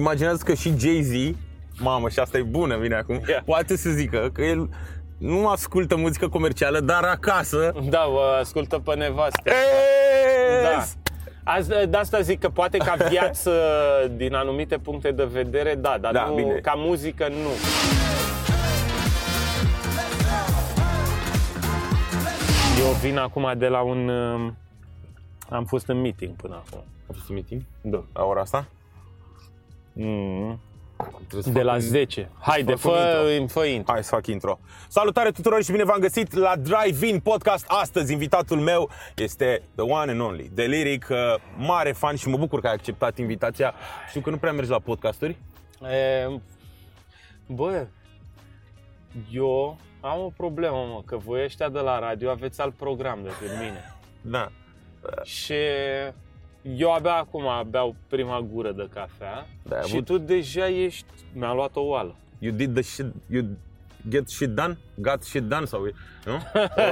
Imaginează că și Jay-Z, mamă, și asta e bună, vine acum, Yeah. poate să zică că el nu ascultă muzică comercială, dar acasă... Da, vă ascultă pe nevastă. Da. Yes! Azi, de asta zic că poate ca viață, din anumite puncte de vedere, da, dar Da, nu, bine. ca muzică, nu. Eu vin acum de la un... um, Am fost în meeting până acum. A fost un meeting Da. la ora asta? Mm. Trebuie să De fac la un- 10. Haide, fac un fă, fă intro. Hai să fac intro. Salutare tuturor și bine v-am găsit la Drive-In Podcast. Astăzi invitatul meu este the one and only, The Lyric, uh, mare fan și mă bucur că ai acceptat invitația. Știu că nu prea mergi la podcasturi. E, bă, eu am o problemă, mă, că voi ăștia de la radio aveți alt program decât mine. Da. Și eu abia acum beau prima gură de cafea Da, ai și avut- tu deja ești... Mi-a luat o oală. You did the shit, you get shit done? Got shit done sau nu?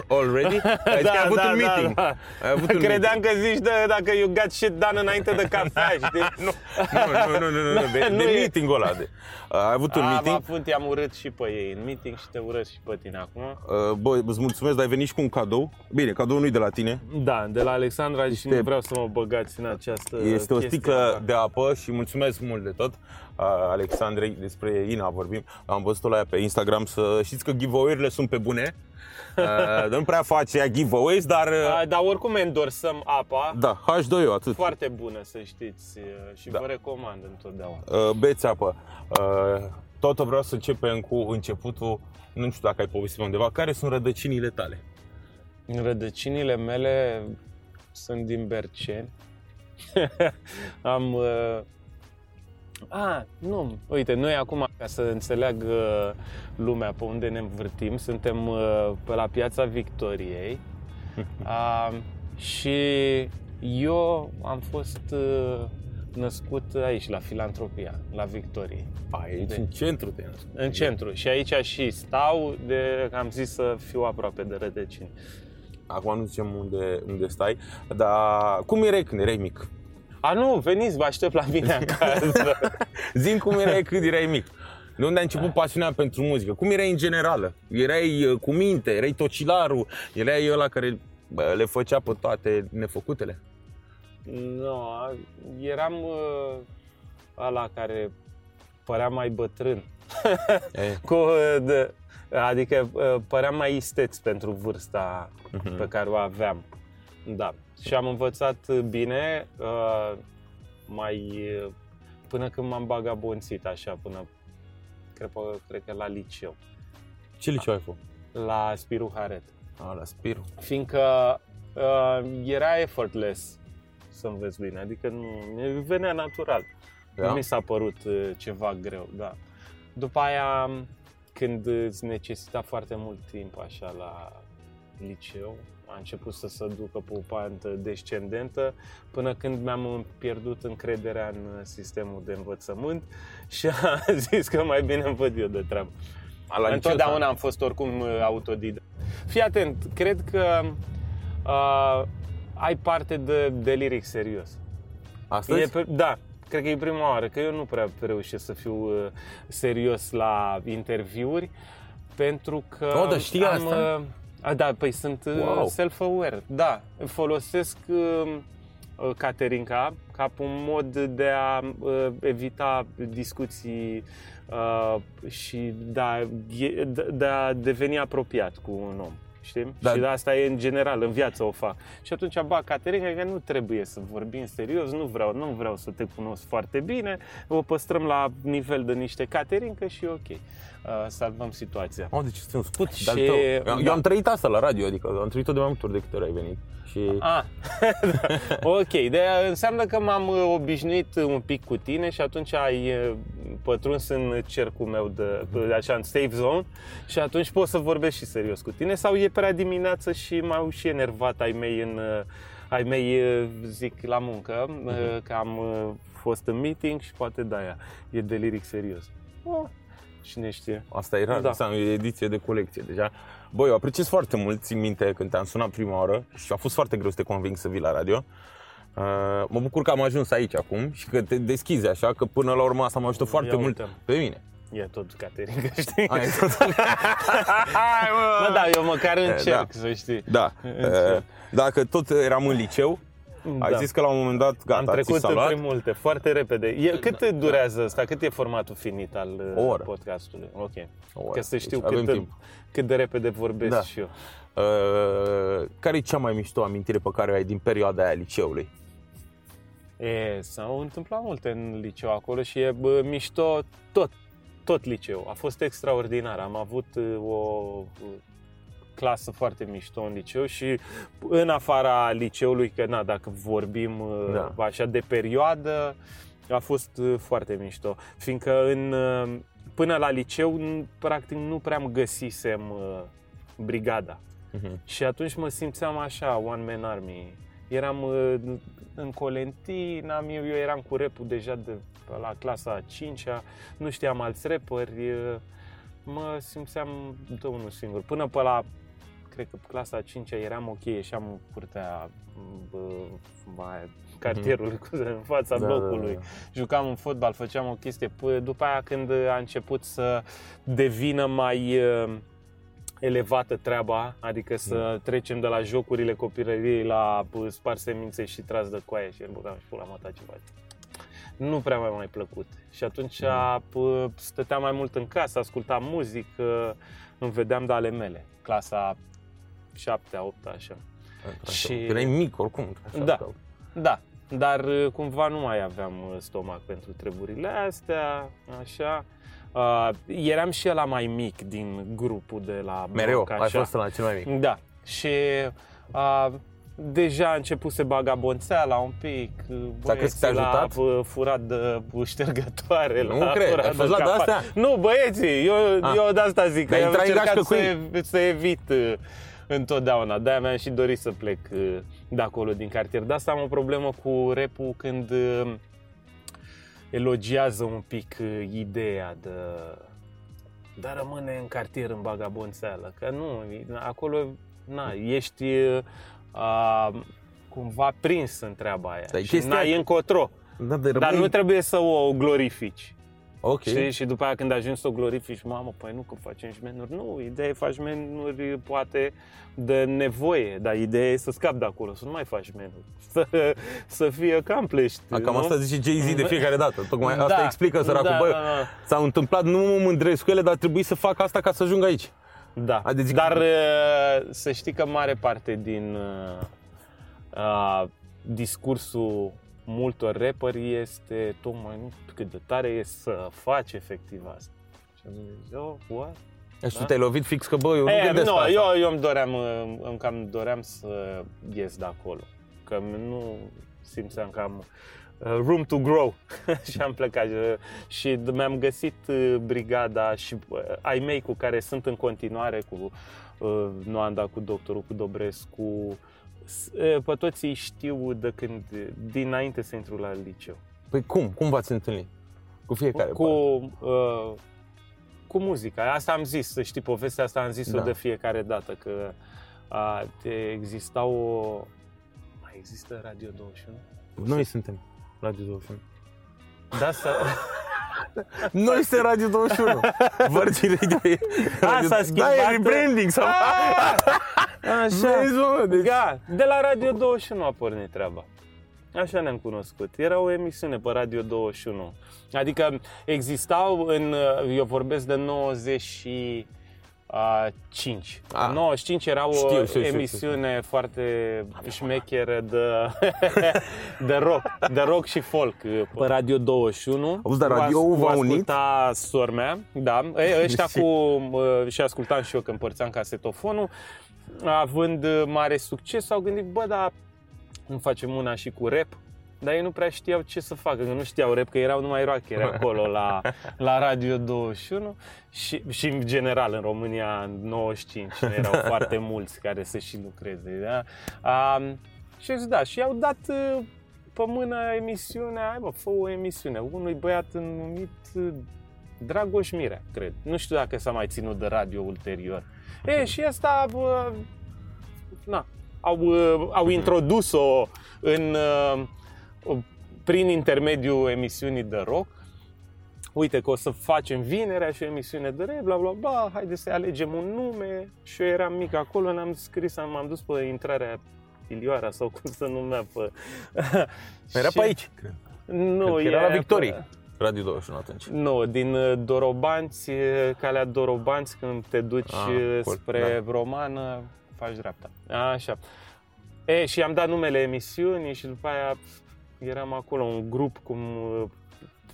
Already? Ai da, ai avut un meeting. Ai avut un Credeam că zici de, dacă you got shit done înainte de cafea, știi? Nu, nu, nu, nu, nu, nu, de, Nu de e. meeting-ul ăla. De, ai avut un Am meeting. avut, i-am urât și pe ei în meeting și te urăsc și pe tine acum. Uh, Bă, îți mulțumesc, dar ai venit și cu un cadou. Bine, cadoul nu-i de la tine. Da, de la Alexandra și Este- nu vreau să mă băgați în această Este o chestie. sticlă de apă și mulțumesc mult de tot uh, Alexandrei, despre Ina vorbim Am văzut-o la ea pe Instagram să știți că giveaway-urile sunt pe bune uh, Nu prea face ea giveaways, dar uh, A, Dar oricum endorsăm apa. da, H2O atât Foarte bună, să știți, și Da. vă recomand întotdeauna. uh, Beți apă uh, Tot vreau să începem cu începutul Nu știu dacă ai povestit pe undeva Care sunt rădăcinile tale? Rădăcinile mele sunt din Berceni. Am... Uh... A, nu, uite, noi acum, ca să înțeleagă lumea pe unde ne învârtim, suntem uh, pe la Piața Victoriei uh, și eu am fost uh, născut aici, la Filantropia, la Victoriei. Aici, De- în centru te născut. În centru. Și aici și stau, de am zis să fiu aproape de rădăcini. Acum nu zicem unde, unde stai Dar cum erai când erai mic? A, nu, veniți, vă aștept la mine acasă. Zim cum erai când erai mic. De unde a început pasiunea pentru muzică? Cum erai în generală? Erai uh, cu minte, erai tocilarul, erai ăla care bă, le făcea pe toate nefăcutele? nu, eram uh, ăla care părea mai bătrân. E, Cu, uh, de, adică uh, păream mai isteț pentru vârsta Mhm. pe care o aveam. Da. Și am învățat bine, uh, mai uh, până când m-am bagabonțit așa, până cred, că- cred că la liceu, ce liceu ai făcut? la Spiru Haret. A, la Spiru. fiindcă uh, era effortless să înveți bine, adică nu, mi venea natural. Da? Nu mi s-a părut uh, ceva greu, da. După aia, când îți necesita foarte mult timp așa la liceu, a început să se ducă pe o pantă descendentă până când mi-am pierdut încrederea în sistemul de învățământ și am zis că mai bine îmi văd eu de treabă. A, la liceu Întotdeauna sau- am fost oricum uh, autodidact. Fii atent, cred că uh, ai parte de, de liric serios. Astăzi? E, pe- da, cred că e prima oară, că eu nu prea reușesc să fiu uh, serios la interviuri, pentru că Oh, dar știi am, asta? Uh, a, da, păi sunt uh, Wow. self-aware, da. Folosesc uh, uh, Caterinca ca un mod de a uh, evita discuții uh, și de a, e- de- de a deveni apropiat cu un om. Știi? Da. Și de asta e în general, în viață o fac. Și atunci, ba, Caterinca, că nu trebuie să vorbim serios, nu vreau, nu vreau să te cunosc foarte bine, o păstrăm la nivel de niște Caterinca și e ok. Uh, salvăm situația. Oh, deci este un scut Și- de-al tău. Eu, da. eu am trăit asta la radio, adică am trăit-o de mai multe ori de câte ori ai venit. Și Ah, ok, de înseamnă că m-am uh, obișnuit un pic cu tine și atunci ai uh, pătruns în cercul meu de, de așa, în safe zone și atunci pot să vorbesc și serios cu tine sau e prea dimineață și m-au și enervat ai mei în uh, ai mei uh, zic la muncă uh, că am uh, fost în meeting și poate de aia e de liric serios. Oh, cine știe. Asta era, Da. da. e ediție de colecție deja. Băi, eu apreciez foarte mult, țin minte când te-am sunat prima oară și a fost foarte greu să te conving să vii la radio. Uh, mă bucur că am ajuns aici acum și că te deschizi așa, că până la urmă asta mă ajută foarte Ia mult uite. pe mine. E tot Caterinca, știi? Ai, tot. Hai, Mă, da, eu măcar încerc, da. să știi. Da. Uh, Dacă tot eram în liceu, ai Da. zis că la un moment dat, gata, Am ți trecut s-a luat. prin multe, foarte repede. E, cât durează asta? Cât e formatul finit al uh, O oră. podcastului? Ok. O oră. Ca să știu Deci avem cât, timp. cât de repede vorbesc Da. și eu. Uh, care e cea mai mișto amintire pe care o ai din perioada aia a liceului? E, s-au întâmplat multe în liceu acolo și e bă, mișto tot, tot liceu. A fost extraordinar. Am avut uh, o uh, clasă foarte mișto în liceu și în afara liceului, că na, dacă vorbim uh, Da. așa de perioadă, a fost uh, foarte mișto. Fiindcă în, uh, până la liceu, n- practic, nu prea am găsisem uh, brigada. Mhm. Și atunci mă simțeam așa, one man army. Eram uh, în Colentina, eu, eu eram cu repul deja de pe la clasa a 5-a, nu știam alți rapperi, uh, mă simțeam de unul singur. Până pe la, cred că clasa a 5-a eram ok, ieșeam în curtea bă, mai, cartierului, cu în fața Da, blocului da, da. jucam un fotbal, făceam o chestie. P- După aia când a început să devină mai uh, elevată treaba, adică să trecem de la jocurile copilăriei la uh, spar semințe și tras de coaie și băgam și pula mea ta ceva. Nu prea mi-a mai plăcut. Și atunci p- stăteam mai mult în casă, ascultam muzică, îmi vedeam de ale mele. Clasa 7 8 așa. Și- Erai mic oricum. Așa, Da. că- Da, dar uh, cumva nu mai aveam uh, stomac pentru treburile astea, așa. Uh, eram și ela mai mic din grupul de la Mereu, bloc, ai așa. fost la cel mai mic. Da, și uh, deja a început să bagabonțeala un pic, uh, S-a crezut că te-a băieții ajutat? la uh, furat de ștergătoare, Nu la cred, furat ai de fost la capac. de-astea? Nu, băieții, eu, Ah. eu de asta zic, că Dar am intrai în încercat gașcă cu să, ei. ev- să evit uh, întotdeauna. De-aia mi-am și dorit să plec uh, de acolo, din cartier. De asta am o problemă cu repul când uh, elogiază un pic uh, ideea de dar rămâne în cartier în bagabonțeală, că nu, acolo na, ești uh, a, cumva prins în treaba aia Dar e și chestia n-ai că- încotro, Da, de dar rămâi... nu trebuie să o glorifici. Ok. Știi? Și după aia când ajungi să o glorifici, mamă, păi nu că facem șmenuri. Nu, ideea e faci șmenuri poate de nevoie, dar ideea e să scapi de acolo, să nu mai faci șmenuri. Să, să fie accomplished. A, cam nu? asta zice Jay-Z de fiecare dată. Tocmai asta Da, explică săracul. da, Bă, da, da. s-au întâmplat, nu mă mândresc cu ele, dar trebuie să fac asta ca să ajung aici. Da, Adică zic- dar uh, să știi că mare parte din uh, uh, discursul multor rapperi este tocmai nu cât de tare e să faci efectiv asta. Și am zis, oh, what? Și tu Da? te-ai lovit fix că, bă, eu nu E, gândesc nu, pe asta. eu, eu îmi doream, uh, îmi cam doream să ies de acolo. Că nu simțeam că am uh, room to grow și am plecat uh, și mi-am găsit uh, brigada și uh, ai mei cu care sunt în continuare cu uh, Noanda, cu doctorul, cu Dobrescu S- uh, pe toți îi știu de când, dinainte să intru la liceu. Păi cum? Cum v-ați întâlnit? Cu fiecare Cu, uh, cu muzica. Asta am zis, să știi, povestea asta am zis-o Da. de fiecare dată, că uh, te exista o... Mai există Radio 21? parte. Noi suntem Radio 21. Da, să... Noi suntem Radio 21. Virgin Radio e Radio... s-a schimbat. Da, e rebranding sau... Așa. Vezi, mă, deci... Da, de la Radio 21 a pornit treaba. Așa ne-am cunoscut. Era o emisiune pe Radio 21. Adică existau în... Eu vorbesc de 95. Ah. În 95 era o Știu, știu, știu, emisiune foarte șmecheră de, de rock, de rock și folk pe Radio 21. Auzi, dar Cu as- radioul cu v-a unit? asculta sora mea, da. E, ăștia Și- cu... uh, Și ascultam și eu că împărțeam casetofonul. Având uh, mare succes, au gândit, bă, dar nu facem una și cu rap? Dar ei nu prea știau ce să facă, că nu știau rap, că erau numai rockeri acolo la, la Radio 21 și, și în general în România în 95 nu erau foarte mulți care să și lucreze. Da? Um, și eu zic, da, și i-au dat uh, pe mână emisiunea, hai mă, fă o emisiune, unui băiat numit uh, Dragoș Mirea, cred. Nu știu dacă s-a mai ținut de radio ulterior. E, și asta, bă, na, au, uh, au introdus-o în, uh, prin intermediul emisiunii de rock. Uite că o să facem vinerea și o emisiune de rap, bla bla bla, haide să alegem un nume. Și eu eram mic acolo, ne-am scris, m-am dus pe intrarea Ilioara sau cum se numea pe... Era pe aici, cred. Nu, Cred că era la e Victorie. pe- Radio 21 atunci. Nu, din uh, Dorobanți, uh, calea Dorobanți, când te duci Ah, ah, acolo, spre Romană, faci dreapta. Așa. E, și am dat numele emisiunii și după aia pf, eram acolo, un grup cum uh,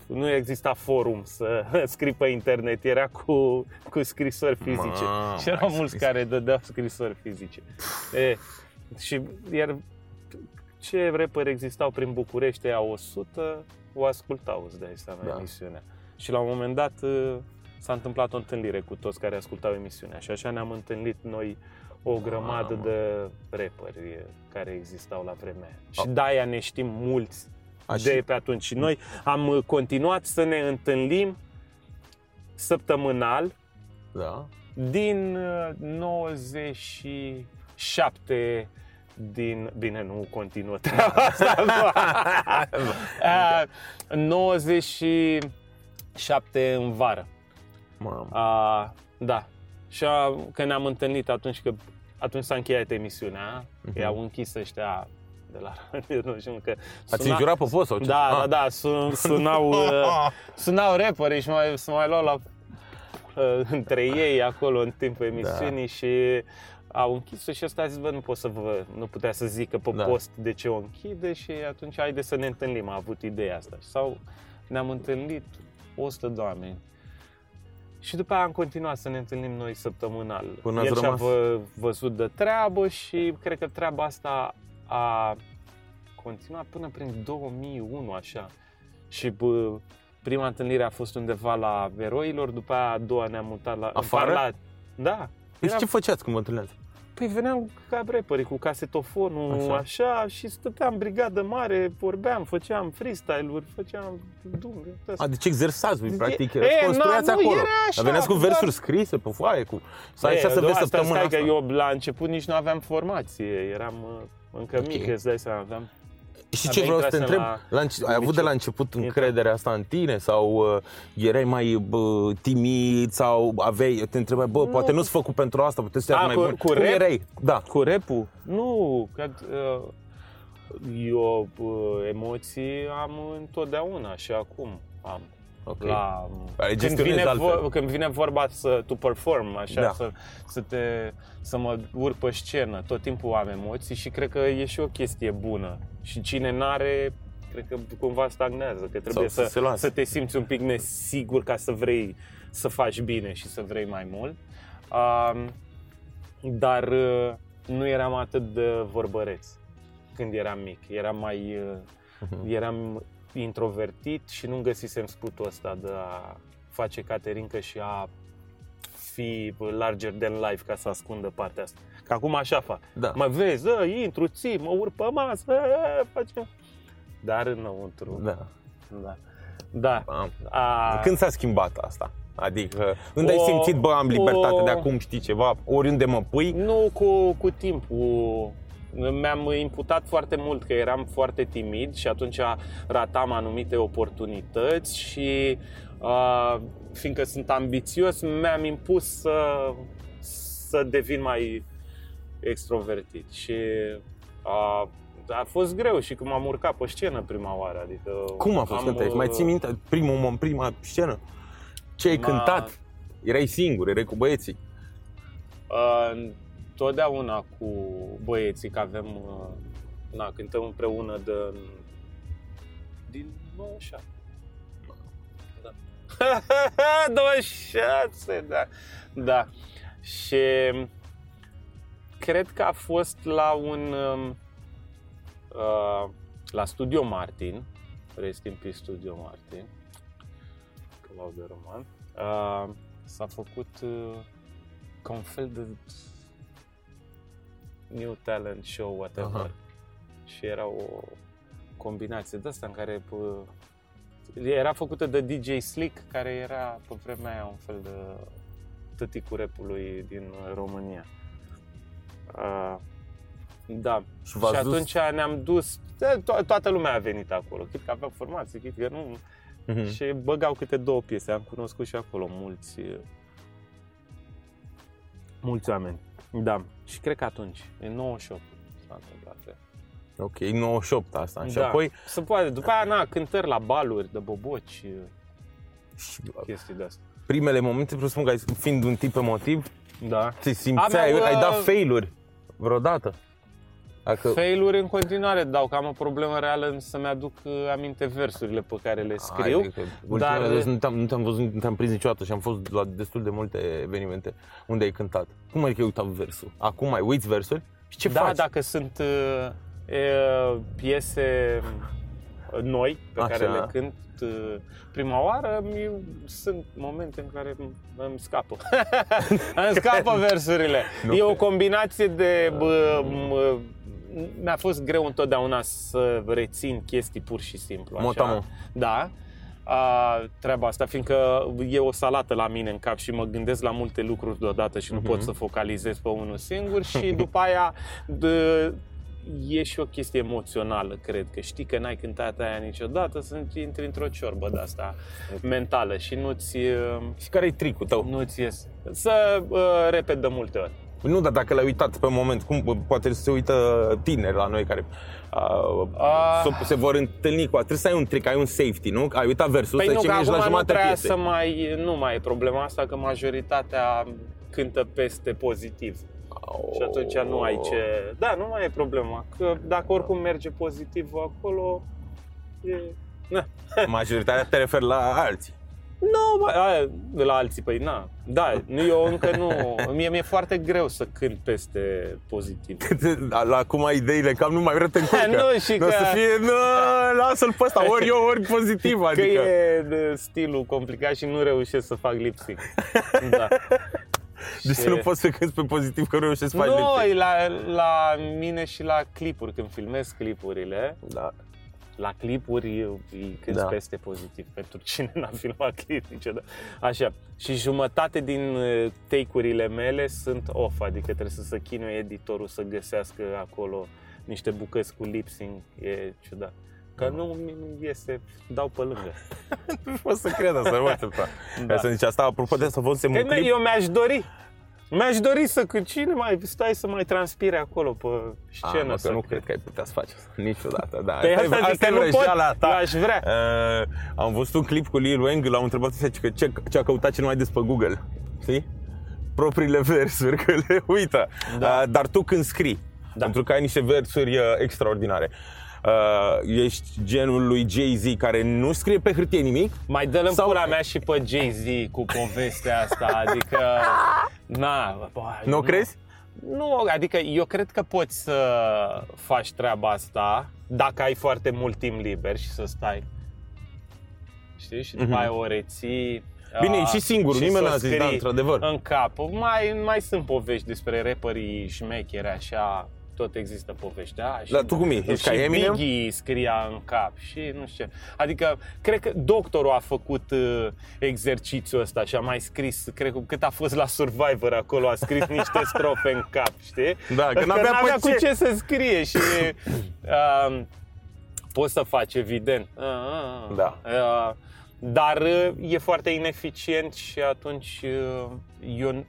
nu exista forum să scrii pe internet, era cu, cu scrisori fizice. Mamă, și erau ai mulți scris. care dădeau scrisori fizice. E, și iar ce rapperi existau prin București, a 100, o ascultau, îți dai seama, Da. da. emisiunea. Și la un moment dat uh, s-a întâmplat o întâlnire cu toți care ascultau emisiunea și așa ne-am întâlnit noi o grămadă Mamă. de rapperi eh, care existau la vremea aia. Și A- de-aia ne știm mulți A, de și- pe atunci. Și noi am uh, continuat să ne întâlnim săptămânal Da. din uh, 97 din... Bine, nu continuă treaba asta. nu. Uh, 97 în vară. Mamă. Uh, da. Și a, că ne-am întâlnit atunci că atunci s-a încheiat emisiunea, Mhm. uh-huh. i-au închis ăștia de la radio, nu știu, că Ați înjurat pe post sau ce? Da, Ah. da, da, sun, sunau, uh, sunau rapperii și mai, se mai luau la, uh, între ei acolo în timpul emisiunii și au închis-o și ăsta a zis, bă, nu pot să vă, nu putea să zică pe Da. post de ce o închide și atunci haide să ne întâlnim, a avut ideea asta. Sau ne-am întâlnit 100 de oameni. Și după aia am continuat să ne întâlnim noi săptămânal. Până ați El și-a rămas? vă, văzut de treabă și cred că treaba asta a continuat până prin 2001, așa. Și bă, prima întâlnire a fost undeva la Eroilor, după aia a doua ne-am mutat la... în Afară? Parlat. Da. Deci Era- ce făceați când vă întâlneați? Păi veneam ca rapperii cu casetofonul Așa. așa. așa și stăteam brigadă mare, vorbeam, făceam freestyle-uri, făceam dumne, A, deci exersați, voi, E- practic, e, construiați na, nu, acolo. era așa, Dar veneați cu doar- versuri scrise pe foaie, cu... Să ai E, așa să do- vezi asta, săptămâna stai asta. că eu la început nici nu aveam formație, eram uh, încă Ok. mic, îți dai seama, aveam Și Abia ce vreau să te intrasem întreb, la la înce- ai avut de liceu. la început încrederea asta în tine sau uh, erai mai bă, timid sau aveai, te întrebai, bă, Nu. poate nu-ți făcut pentru asta, puteai să te A, mai cu- bun. cu Cum rap? erai? Da. Cu rap Nu, că uh, eu uh, emoții am întotdeauna și acum am. Ok. La, Ai când, gestionezi vine altfel. vo- când vine vorba să to perform, așa, Da. să, să, te, să mă urc pe scenă, tot timpul am emoții și cred că e și o chestie bună. Și cine n-are, cred că cumva stagnează, că trebuie Sau să să, se lasă. să te simți un pic nesigur ca să vrei să faci bine și să vrei mai mult. Um, dar uh, nu eram atât de vorbăreț când eram mic. Eram mai... uh, Mhm. Eram introvertit și nu găsisem sputul ăsta de a face caterincă și a fi larger than life ca să ascundă partea asta. Că acum așa fac. Da. Mă vezi, ă, intru, ții, mă urc pe masă, ă, facem. Dar înăuntru. Da. Da. Da. Am. A, Când s-a schimbat asta? Adică, când ai O- simțit, bă, am libertate o- de acum, știi ceva, oriunde mă pui, Nu cu, cu timpul. Mi-am imputat foarte mult că eram foarte timid și atunci ratam anumite oportunități și uh, fiindcă sunt ambițios, mi-am impus să, să devin mai extrovertit și uh, a fost greu și când m-am urcat pe scenă prima oară. Adică cum a fost am, cântat? Mai uh, ții minte primul moment, prima scenă? Ce ai M-a- cântat? Erai singur, erai cu băieții. Uh, totdeauna cu băieții, că avem, uh, na, cântăm împreună de, din 97. Da. 26, da. Da. Și cred că a fost la un um, uh, la Studio Martin, rest in peace Studio Martin, Claude Roman, uh, s-a făcut uh, ca un fel de new talent show, whatever. Aha. Și era o combinație de asta în care pă, era făcută de DJ Slick, care era pe vremea aia un fel de tăticul rapului din România. Uh, Da. Și Și, v-ați și dus? atunci ne-am dus, to- toată lumea a venit acolo, chit că aveau formație, chit că nu, Mhm. și băgau câte două piese, am cunoscut și acolo mulți, mulți oameni. Da, și cred că atunci, în 98 s-a întâmplat. cred. Ok, 98 asta. Și da. apoi Se poate, după aia, na, cântări la baluri, de boboci, și chestii de astea. primele momente, presupun că ai- fiind un tip emotiv, Da. te simțeai, Aveam, ai dat uh, failuri vreodată. Dacă... Failuri în continuare dau, că am o problemă reală în să-mi aduc uh, aminte versurile pe care le scriu. Hai, că ultimele dar- dată nu te-am, nu te-am văzut, nu te-am prins niciodată și am fost la destul de multe evenimente unde ai cântat. Cum adică ai uitat versul? Acum mai uiți versuri? Și ce da, faci? dacă sunt uh, uh, piese uh, noi pe Așa. care le cânt uh, prima oară, mi, sunt momente în care îmi- îmi scapă. îmi scapă versurile. Nu e o cred. combinație de... Bă, m- mi-a fost greu întotdeauna să rețin chestii pur și simplu. Așa. Motamo. Da. A, treaba asta, fiindcă e o salată la mine în cap și mă gândesc la multe lucruri deodată și nu Mhm. pot să focalizez pe unul singur și după aia de, e și o chestie emoțională, cred că știi că n-ai cântat aia niciodată, să intri într-o ciorbă de asta mentală și nu-ți, uh, Și care e tricul tău? nu-ți ies. Să uh, repet de multe ori. Nu, dar dacă l-ai uitat pe moment, cum bă, poate se uită tineri la noi care uh, Ah. s- se vor întâlni cu Trebuie să ai un trick, ai un safety, nu? Ai uitat versul, Păi să nu, că zicem, ești la acum nu jumătatea prea piesei. să mai, nu mai e problema asta, că majoritatea cântă peste pozitiv. Și atunci nu ai ce... Da, nu mai e problema. Că dacă oricum merge pozitiv acolo, e... Na. Majoritatea te referi la alții. Nu, bă, aia, de la alții, păi na. Da, nu, eu încă nu... Mie mi-e foarte greu să cânt peste pozitiv. la cum ai ideile, cam nu mai vrea te încurcă. Nu, și Nu o că- să fie, nu, lasă-l pe ăsta, ori eu, ori pozitiv, Că adică. e de stilul complicat și nu reușesc să fac lip sync. Da. Deci să nu poți să cânti pe pozitiv, că nu reușești să faci Nu, lip-sync. e la, la mine și la clipuri, când filmez clipurile, Da. La clipuri îi cânt Da. peste pozitiv pentru cine n-a filmat clip niciodată. Așa. Și jumătate din uh, take-urile mele sunt off, adică trebuie să se chinuie editorul să găsească acolo niște bucăți cu lip sync. E ciudat. Că nu mi iese, dau pe lângă. Nu pot să cred asta, nu atâta. Da. Da. Să zici asta, apropo de asta, văzusem un Ei, mă, clip. eu mi-aș dori. Mi-aș dori să cânt cine mai stai să mai transpire acolo pe Ah, scenă. mă, să că nu cânt. cred că ai putea să faci asta niciodată. Da. Păi Asta e- asta zic asta că e nu pot, vrăjeala ta. eu aș vrea. Uh, am văzut un clip cu Lil Wayne, l-am întrebat ce, ce, ce a căutat cel mai des pe Google. Știi? Propriile versuri, că le uită. Da. Uh, dar tu când scrii, Da. pentru că ai niște versuri uh, extraordinare, uh, ești genul lui Jay-Z care nu scrie pe hârtie nimic, Mai dă-l în Sau- pula mea și pe Jay-Z cu povestea asta, adică... Na, bă, nu crezi? Nu, adică eu cred că poți să faci treaba asta dacă ai foarte mult timp liber și să stai. Știi? Și după Mhm. aia o reții. Bine, a, e și singur, și nimeni să n-a zis, scrii da, într-adevăr. În cap. Mai, mai sunt povești despre rapperii șmecheri, așa, tot există povești. Da, și, Dar tu cum e? Ești și ca Eminem? Biggie scria în cap și nu știu ce. Adică, cred că doctorul a făcut uh, exercițiul ăsta și a mai scris, cred că cât a fost la Survivor acolo, a scris niște strofe în cap, știi? Da, că că n-avea pe n-avea cu ce. ce să scrie și uh, poți să faci, evident. Uh, uh, Da. Uh, dar uh, e foarte ineficient și atunci uh, eu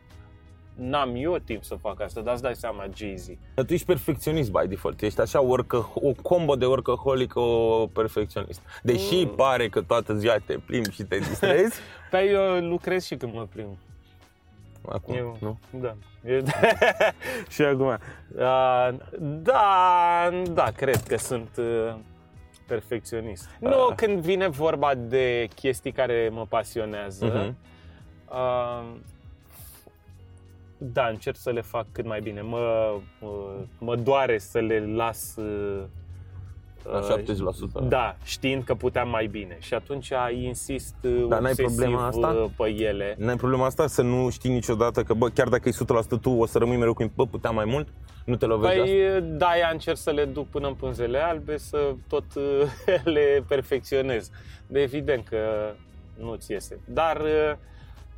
n-am eu timp să fac asta, dar îți dai seama, Jay-Z. Dar tu ești perfecționist by default, ești așa worcă, o combo de workaholic, o perfecționist. Deși Mm. pare că toată ziua te plimbi și te distrezi, Păi eu lucrez și când mă plimb. acum, Eu, nu? Da. Eu, și acum. Uh, da, da, cred că sunt uh, perfecționist. Nu, Ah. când vine vorba de chestii care mă pasionează, Mhm. uh, da, încerc să le fac cât mai bine. Mă, mă, mă doare să le las uh, La uh, 70%. Da, știind că puteam mai bine. Și atunci insist uh, Dar n-ai obsesiv problema asta? uh, pe ele. N-ai problema asta să nu știi niciodată că, bă, chiar dacă e 100% tu, o să rămâi mereu cu bă, puteam mai mult? Nu te lovești de asta? Păi da, aia încerc să le duc până în pânzele albe, să tot uh, le perfecționez. De evident că nu-ți iese. Dar uh,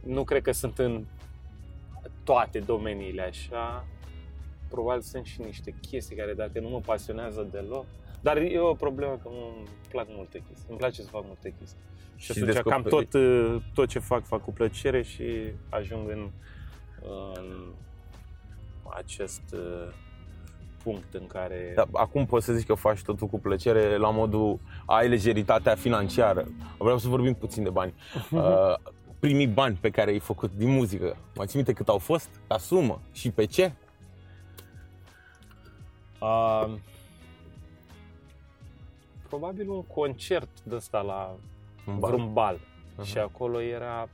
nu cred că sunt în toate domeniile așa. probabil sunt și niște chestii care dacă nu mă pasionează deloc, dar e o problemă că îmi plac multe chestii, îmi place să fac multe chestii. Și, Și atunci cam descoperi- tot, uh, tot ce fac, fac cu plăcere și ajung în, în acest uh, punct în care... Da, acum poți să zici că faci totul cu plăcere la modul ai legeritatea financiară. Vreau să vorbim puțin de bani. Uh, primii bani pe care ai făcut din muzică, mai ții minte cât au fost? La sumă? Și pe ce? Uh, probabil un concert de ăsta la Un bal? vreun bal. Aha. Și acolo era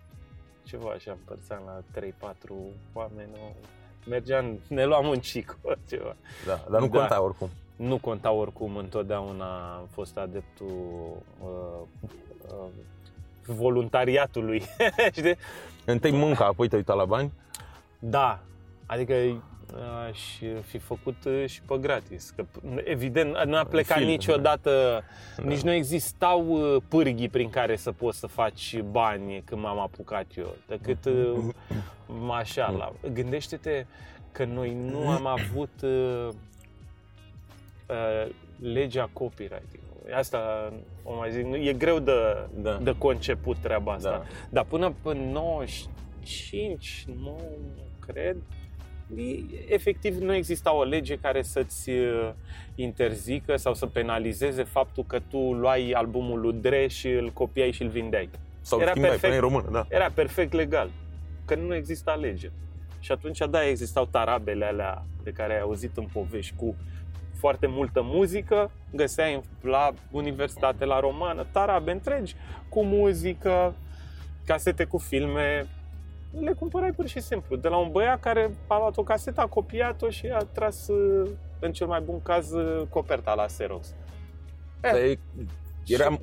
ceva așa, împărțeam la 3-4 oameni, o- mergeam, ne luam un cic, ceva. Da, dar nu Da. conta oricum. Nu conta oricum, întotdeauna am fost adeptul uh, uh, voluntariatului, știi? Întâi munca, apoi te uita la bani? Da, adică aș fi făcut uh, și pe gratis. Că, evident, n-a plecat Film, niciodată, Da. nici nu existau uh, pârghii prin care să poți să faci bani când m-am apucat eu, decât uh, așa. La... Gândește-te că noi nu am avut uh, uh, legea copyright Asta o mai zic, nu- e greu de, Da. de conceput treaba asta. Da. Dar până în 95, nu cred, e- efectiv nu exista o lege care să-ți uh, interzică sau să penalizeze faptul că tu luai albumul lui Dre și îl copiai și îl vindeai. Sau Era schimbai, perfect. puneai în română, da. Era perfect legal, că nu exista lege. Și atunci, da, existau tarabele alea de care ai auzit în povești cu foarte multă muzică, găseai în- la universitate, la romană, tarabe întregi cu muzică, casete cu filme, le cumpărai pur și simplu de la un băiat care a luat o casetă, a copiat-o și a tras, uh, în cel mai bun caz, uh, coperta la Xerox. Dar e- Era,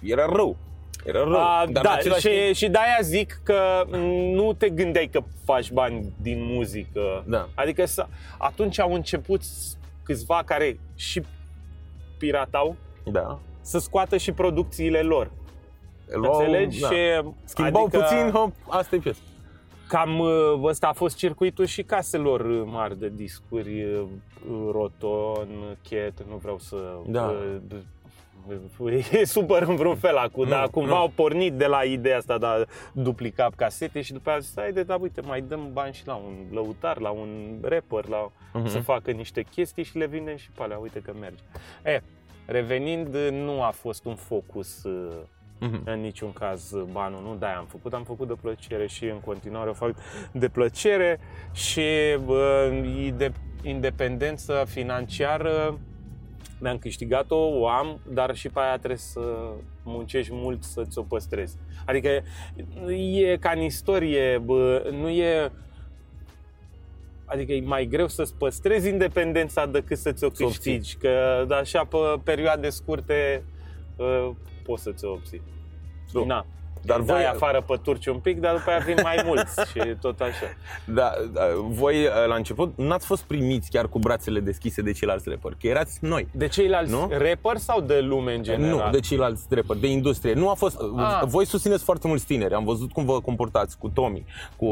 era rău. Era rău. A, Dar da, în același și, timp, și de-aia zic că nu te gândeai că faci bani din muzică. Da. Adică să, atunci au început câțiva care și piratau Da. să scoată și producțiile lor. Luau- Înțelegi? da. Și, Schimbau adică puțin, hop, asta e piesă. Cam uh, ăsta a fost circuitul și caselor uh, mari de discuri, uh, Roton, Cat, nu vreau să... Da. Uh, E super în vreun fel acum, Nu, dar cumva nu. au pornit de la ideea asta de a duplica casete și după aia zis, haide, dar uite, mai dăm bani și la un lăutar, la un rapper, la, Mhm. să facă niște chestii și le vindem și pe alea, uite că merge. E, revenind, nu a fost un focus uh, Mhm. în niciun caz banul, nu de am făcut, am făcut de plăcere și în continuare o fac de plăcere și bă, de independență financiară mi-am câștigat-o, o am, dar și pe aia trebuie să muncești mult să ți-o păstrezi. Adică e ca în istorie, bă, nu e Adică e mai greu să-ți păstrezi independența decât să ți-o Să o obții. câștigi, că așa pe perioade scurte uh, poți să ți-o obții. Da. Na. Dar Dar voi- voi afară pe turci un pic, dar după aia vin mai mulți și tot așa. Da, da, voi uh, la început n-ați fost primiți chiar cu brațele deschise de ceilalți rapperi, că erați noi. De ceilalți Nu? rapper sau de lume în general? Nu, de ceilalți rapperi, de industrie. Nu a fost. Ah. Voi susțineți foarte mulți tineri. Am văzut cum vă comportați cu Tommy. Cu,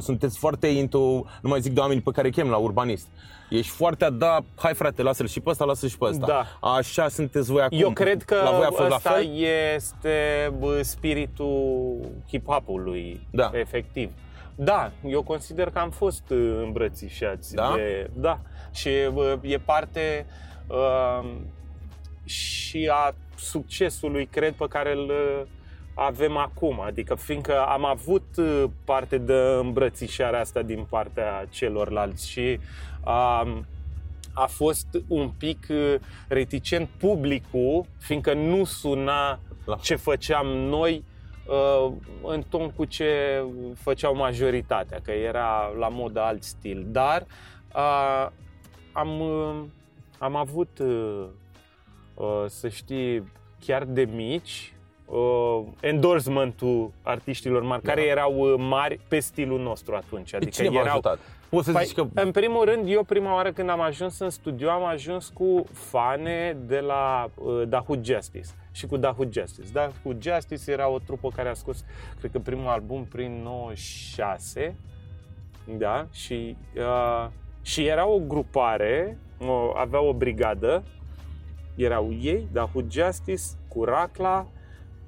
sunteți foarte into, nu mai zic de oameni pe care îi chem la urbanist. Ești foarte, a, da, hai frate, lasă-l și pe ăsta, lasă și pe ăsta. Da. Așa sunteți voi acum. Eu cred că la voi a fost la ăsta fel? este bă, spiritul hip-hop-ului, Da. efectiv. Da, eu consider că am fost uh, îmbrățișați Da? de... Da, și bă, e parte uh, și a succesului, cred, pe care îl uh, avem acum. Adică fiindcă am avut uh, parte de îmbrățișarea asta din partea celorlalți și um, a fost un pic uh, reticent publicul, fiindcă nu suna La- ce făceam noi uh, în ton cu ce făceau majoritatea, că era la modă alt stil. Dar uh, am, uh, am avut, uh, uh, să știi, chiar de mici, uh, endorsement-ul artiștilor mari, Da. care erau uh, mari pe stilul nostru atunci. Pe Adică cine v-a erau, ajutat? Poți să Păi, zici că... În primul rând, eu prima oară când am ajuns în studio, am ajuns cu fane de la uh, Dahood Justice și cu Dahood Justice. Dahood Justice era o trupă care a scos, cred că primul album prin 96, da, și uh, Și era o grupare, o, avea o brigadă, erau ei, Dahut Justice, cu Racla,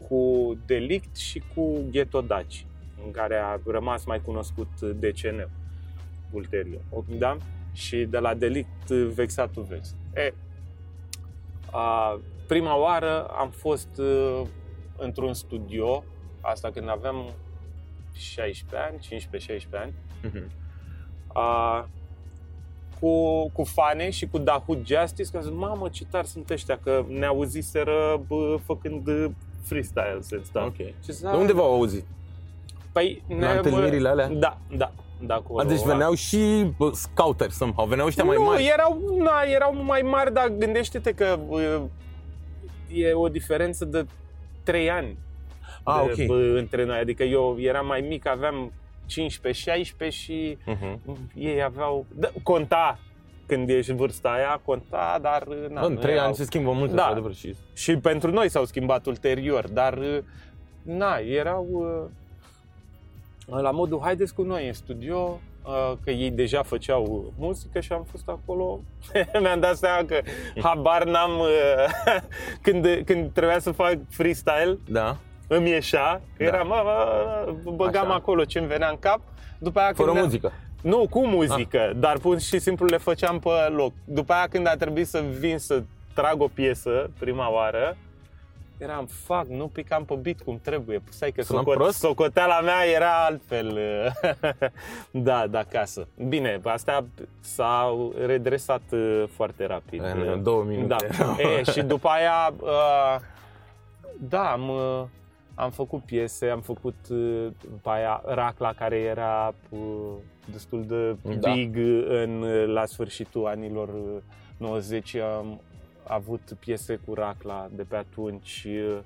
cu Delict și cu Ghetto Daci, în care a rămas mai cunoscut DCN ulterior. Da? Și de la Delict Vexatul Vex. E, a, prima oară am fost uh, într-un studio, asta când aveam 16 ani, 15-16 ani, Mhm. a, cu, cu fane și cu Dahut Justice, că zic, mamă, ce tari sunt ăștia, că ne auziseră bă, făcând uh, freestyle and stuff. Ok. Și zic, De "Ah, unde v-au auzit? Păi, La întâlnirile alea? Da, da. Da acolo, A, deci veneau și bă, scouteri somehow, veneau ăștia mai nu, mari. erau, na, erau mai mari, dar gândește-te că uh, e o diferență de 3 ani Ah, de, ok. bă, între noi. Adică eu eram mai mic, aveam 15-16 și Mhm. ei aveau... Da, conta când ești vârsta aia, conta, dar... Na, În nu trei erau- ani se schimbă multe, Da. într-adevăr, și... Și pentru noi s-au schimbat ulterior, dar na, erau uh, la modul haideți cu noi în studio, uh, că ei deja făceau muzică și am fost acolo. Mi-am dat seama că habar n-am uh, când, când trebuia să fac freestyle, Da. îmi ieșea, că Da. eram, mă, mă, băgam Așa. acolo ce-mi venea în cap. După aia Fără când ne- muzică. nu, cu muzică, dar pur și simplu le făceam pe loc. După aia când a trebuit să vin să trag o piesă prima oară, eram, fac, nu picam pe beat cum trebuie. Stai că Sunam socot, prost? socoteala mea era altfel. da, de acasă. Bine, astea s-au redresat uh, foarte rapid. În două minute. Da. E, și după aia, uh, da, am, uh, am făcut piese, am făcut uh, după aia Racla, care era uh, destul de Da. big în, la sfârșitul anilor uh, 90. Am avut piese cu Racla de pe atunci. uh,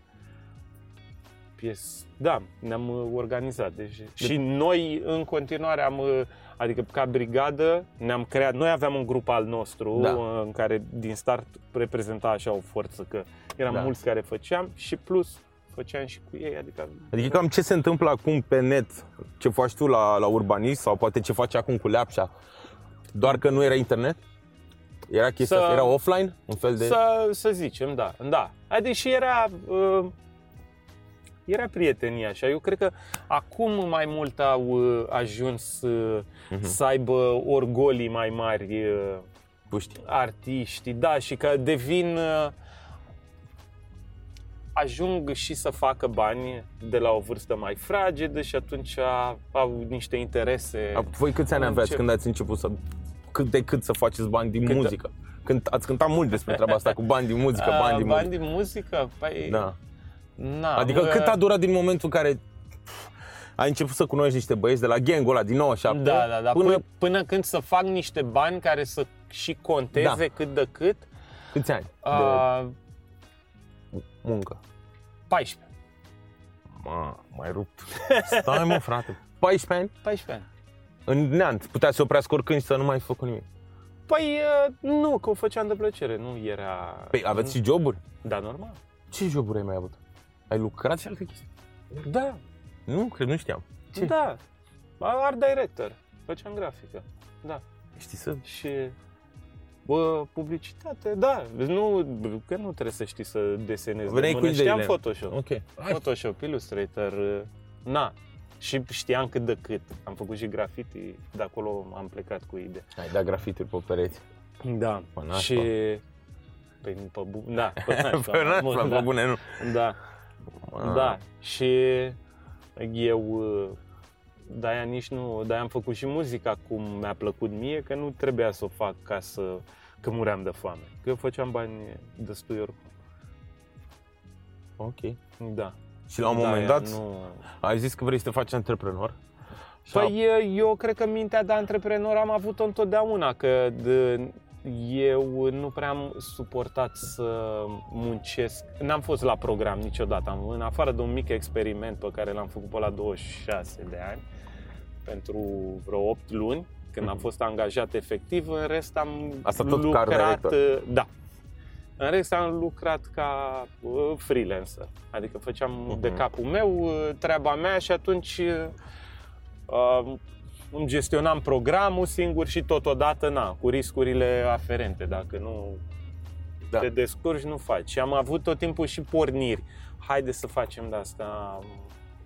Pies, da, ne-am uh, organizat. Deci, și noi în continuare am, uh, adică ca brigadă, ne-am creat, noi aveam un grup al nostru Da. uh, în care din start reprezenta așa o forță, că eram Da. mulți care făceam și plus făceam și cu ei, adică Adică cam ce se întâmplă acum pe net, ce faci tu la, la urbanism sau poate ce faci acum cu Leapșa, doar că nu era internet? Era chestia, Să- asta, era offline? Un fel de... Să, să zicem, da, da. Adică și era, uh, era prietenia așa. Eu cred că acum mai mult au uh, ajuns uh, Mhm. să aibă orgolii mai mari uh, Puști. artiștii, da, și că devin uh, ajung și să facă bani de la o vârstă mai fragedă și atunci au niște interese. A, Voi câți ani Am aveați încep. când ați început să... Cât de cât să faceți bani din Cât- muzică? Când ați cântat mult despre treaba asta cu bani din muzică, Uh, bani din bani muzică. din muzică? Păi, Da. na, Adică mă, cât a durat din momentul în care pf, ai început să cunoști niște băieți de la gangul ăla din 97 Da, da, da. până Până, până când să fac niște bani care să și conteze Da. cât de cât, câți ani uh, de muncă? 14. Ma, mai rupt. Stai mă, frate. 14 ani? 14 ani. În neant. Putea să oprească oricând și să nu mai făcut nimic. Păi uh, nu, că o făceam de plăcere, nu era... Păi aveți și joburi? Da, normal. Ce joburi ai mai avut? Ai lucrat și alte chestii? Da, Nu, cred, nu știam. Ce? da. Art director. Făceam grafică. Da. Știi să... Și Bă, publicitate, da, nu, că nu trebuie să știi să desenezi Veneai de cu mână. Știam ideile. Photoshop. Ok. Photoshop, Illustrator, uh, na. Și știam cât de cât. Am făcut și graffiti, de acolo am plecat cu idee. Ai dat grafituri pe pereți. Da. Pe nașpa. și... Păi nu pe bu... Da, pe nașpa. Pe nașpa, Bun, pe da. bune, nu. Da, Ah. da. Și eu uh, de-aia nici nu, de-aia am făcut și muzica cum mi-a plăcut mie, că nu trebuia să o fac ca să, că muream de foame. Că eu făceam bani destui oricum. Ok. Da. Și la un Da, moment aia dat Nu... ai zis că vrei să te faci antreprenor. Și Păi eu cred că mintea de antreprenor am avut-o întotdeauna, că de, eu nu prea am suportat să muncesc. N-am fost la program niciodată, am, în afară de un mic experiment pe care l-am făcut pe la 26 de ani, pentru vreo 8 luni, când am Mhm. fost angajat efectiv, în rest am Asta tot ca art lucrat... director. Da. În rest am lucrat ca uh, freelancer, adică făceam Mhm. de capul meu uh, treaba mea și atunci uh, îmi gestionam programul singur și totodată, na, cu riscurile aferente. Dacă nu Da. te descurci, nu faci. Și am avut tot timpul și porniri. Haide să facem de asta,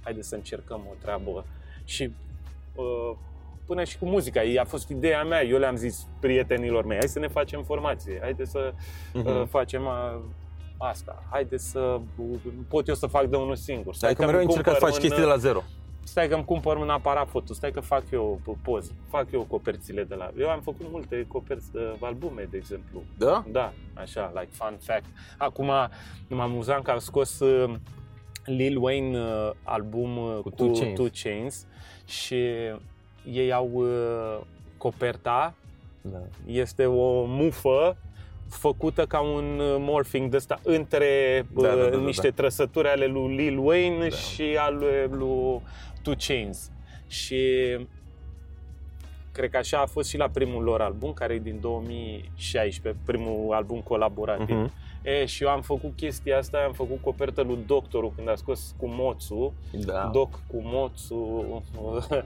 haide să încercăm o treabă. Și uh, până și cu muzica, a fost ideea mea. Eu le-am zis prietenilor mei, hai să ne facem formație, haide să Mhm. uh, facem uh, asta, haide să pot eu să fac de unul singur. Stai Adică mereu că-mi încercat să cumpăr faci un, chestii de la zero. Stai că îmi cumpăr un aparat foto, stai că fac eu poze, fac eu coperțile de la... Eu am făcut multe coperți de albume, de exemplu. Da? Da, așa, like fun fact. Acum mă amuzam că am scos uh, Lil Wayne uh, album uh, cu, Two Chainz. Two Chains și ei au uh, coperta, Da. este o mufă făcută ca un uh, morphing de ăsta între Da, da, da, uh, da, niște da. trăsături ale lui Lil Wayne Da. și al lui, lui Two Chains. Și cred că așa a fost și la primul lor album, care e din 2016, primul album colaborativ. Mhm. E, și eu am făcut chestia asta, am făcut copertă lui Doctorul când a scos cu Moțu, Da. Doc cu Moțu,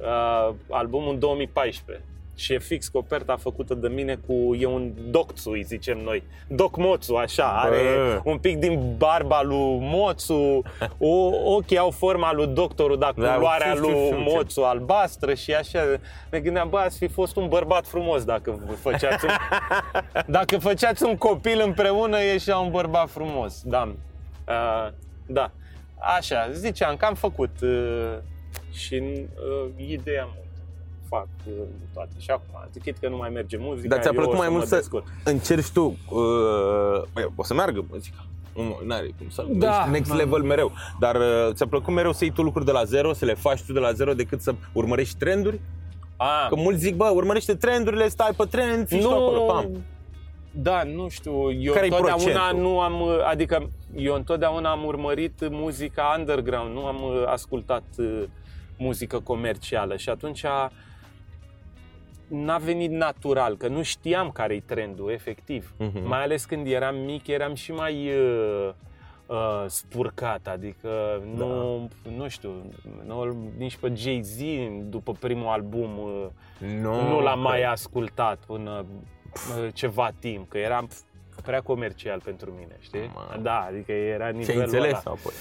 uh, albumul în 2014. Și e fix coperta făcută de mine cu, e un Docțu, îi zicem noi. Doc Moțu, așa, are Bă. un pic din barba lui Moțu, o, ochii au forma lui Doctorul, dar Da, culoarea știu, știu, lui știu ce- Moțu albastră și așa. Ne gândeam, bă, ați fi fost un bărbat frumos dacă vă făceați un, dacă făceați un copil împreună, ieșea un bărbat frumos. Da. Uh, da. Așa, ziceam că am făcut uh, și uh, ideea mult. Fac uh, toate. Și acum, zic că nu mai merge muzica, Dar ți-a eu plăcut o mai să mult mă să descurc. încerci tu, uh, băi, o să meargă muzica. Nu are cum să Da, ești next man. level mereu. Dar uh, ți-a plăcut mereu să iei tu lucruri de la zero, să le faci tu de la zero, decât să urmărești trenduri? A, Că mulți zic, bă, urmărește trendurile, stai pe trend, fii și tu acolo, pam. Da, nu știu, eu Care-i întotdeauna procentul? nu am, adică eu întotdeauna am urmărit muzica underground, nu am uh, ascultat uh, muzică comercială și atunci n-a venit natural, că nu știam care-i trendul, efectiv. Mhm. Mai ales când eram mic, eram și mai uh, uh, spurcat, adică nu, nu știu, nu, nici pe Jay-Z după primul album uh, Nu, nu l-am că- mai ascultat până uh, ceva timp, că eram prea comercial pentru mine, știi? Mamă. Da, adică era Ce ai nivelul înțeles ăla. apoi.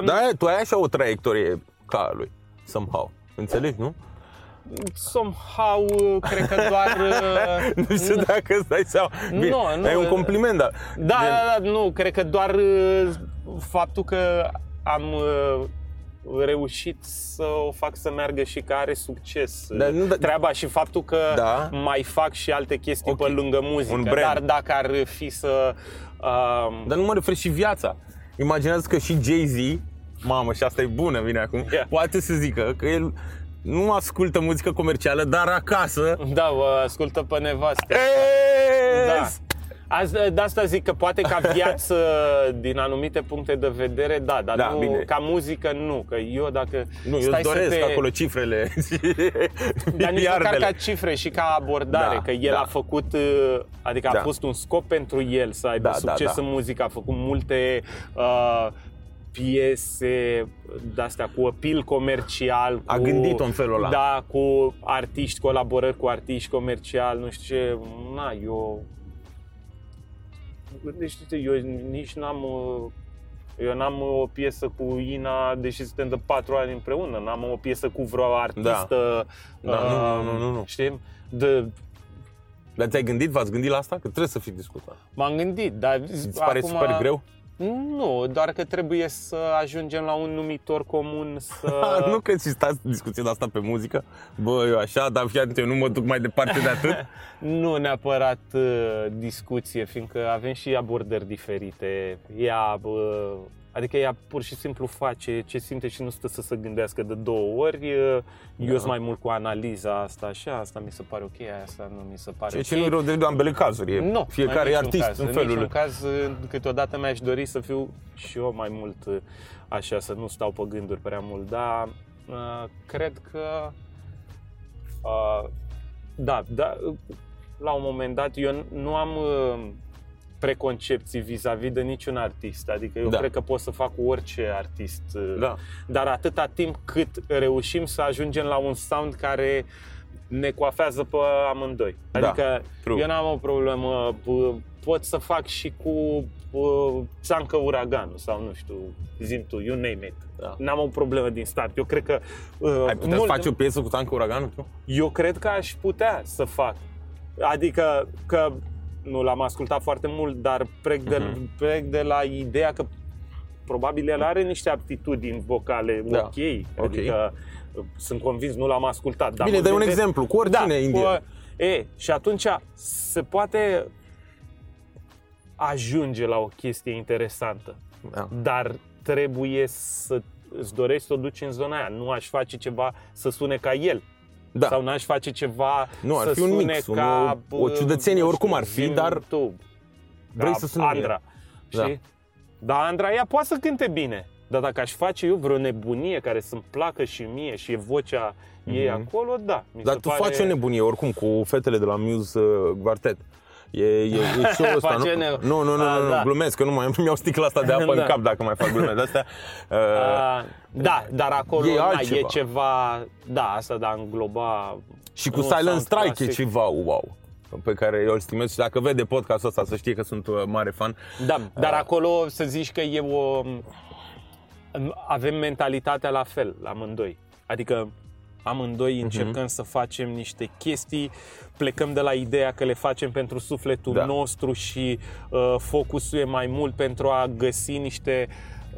Um, Da, tu ai așa o traiectorie ca a lui, somehow. Înțelegi, nu? Somehow, uh, cred că doar... uh, Nu știu dacă îți dai seama. Nu, Bine, nu, e un uh, compliment, dar... Da, gen- da, da, nu, cred că doar uh, faptul că am uh, reușit să o fac să meargă și că are succes uh, Dar nu, da- treaba și faptul că Da. mai fac și alte chestii Ok. pe lângă muzică. Un brand. Dar dacă ar fi să... Uh, Dar nu mă refer și viața. Imaginează că și Jay-Z, mamă, și asta e bună, vine acum, Yeah. poate să zică că el nu ascultă muzică comercială, dar acasă... da, vă ascultă pe nevastă. Da. Yes! Azi, de asta zic că poate ca viață, din anumite puncte de vedere, da, dar Da, nu, bine. ca muzică, nu. Că eu dacă Nu, eu stai îți doresc să te... acolo cifrele Dar nici măcar miliardele. ca cifre și ca abordare, Da, că el da. a făcut, uh, adică a Da. fost un scop pentru el să aibă Da, da, succes da. în muzică, a făcut multe uh, piese de-astea cu appeal comercial. A cu, gândit-o în felul ăla. Da, cu artiști, colaborări cu artiști comercial, nu știu ce, na, eu... Deci, știi, eu nici n-am... uh, Eu n-am o piesă cu Ina, deși suntem de patru ani împreună, n-am o piesă cu vreo artistă, Da, nu, nu, nu, nu. știi? De, Dar ți-ai gândit, v-ați gândit la asta? Că trebuie să fii discutat. m-am gândit, dar Îți pare acum, super greu? Nu, doar că trebuie să ajungem la un numitor comun să... Uh... nu că și stați discuțiile asta pe muzică? Bă, eu așa, dar fii atent, eu nu mă duc mai departe de atât. Nu neapărat uh, discuție, fiindcă avem și abordări diferite. Ea, uh, adică ea pur și simplu face ce simte și nu stă să se gândească de două ori. Uh, Eu Da. sunt mai mult cu analiza asta și asta mi se pare ok, aia asta nu mi se pare Ceea ok. ce nu e rău de ambele cazuri. E Nu, fiecare în e niciun artist caz, în în felul niciun lui. caz, câteodată mi-aș dori să fiu și eu mai mult uh, așa, să nu stau pe gânduri prea mult, dar uh, cred că uh, da, da, uh, la un moment dat eu nu am uh, preconcepții vis-a-vis de niciun artist. Adică eu Da. cred că pot să fac cu orice artist. uh, Da. Dar atâta timp cât reușim să ajungem la un sound care ne coafează pe amândoi. Da, Adică true. eu n-am o problemă, bă, pot să fac și cu bă, Țancă Uraganul sau nu știu, zim tu, you name it. Da. N-am o problemă din start. Eu cred că... uh, Ai putea să mult- faci o piesă cu Tancă Uraganul tu? eu cred că aș putea să fac. Adică că nu l-am ascultat foarte mult, dar plec de, Mhm. plec de la ideea că probabil el are niște aptitudini vocale Da. ok. Adică sunt convins, nu l-am ascultat. Dar Bine, mă dai un gândesc- exemplu, cu oricine da, indian. cu- E, și atunci se poate ajunge la o chestie interesantă. Da. Dar trebuie să îți dorești să o duci în zona aia. Nu aș face ceva să sune ca el. Da. Sau n-aș face ceva Nu, ar să fi un sune mix, ca... o- o ciudățenie nu oricum ar fi, zi-mi dar Tu, vrei ca să sune Andra. bine. Știi? Dar Andra, ea poate să cânte bine. Dar dacă aș face eu vreo nebunie care să-mi placă și mie și e vocea ei acolo, da. Mi Dar se tu pare... faci o nebunie oricum cu fetele de la Muse uh, Quartet. E, e, e show-ul ăsta, Face nu? ne- Nu, nu, nu, A, nu, nu, da. glumesc, că nu mai mi-au sticla asta de apă în Da. cap dacă mai fac glume de astea. Uh, A, da, dar acolo E na, altceva. e ceva... Da, asta da, îngloba... și cu nu Silent sound Strike classic. e ceva wow pe care eu îl stimez și dacă vede podcastul ăsta să știe că sunt uh, mare fan. Da, dar acolo să zici că e o... Avem mentalitatea la fel, la amândoi. Adică amândoi încercăm să facem niște chestii, plecăm de la ideea că le facem pentru sufletul Da. nostru și uh, focusul e mai mult pentru a găsi niște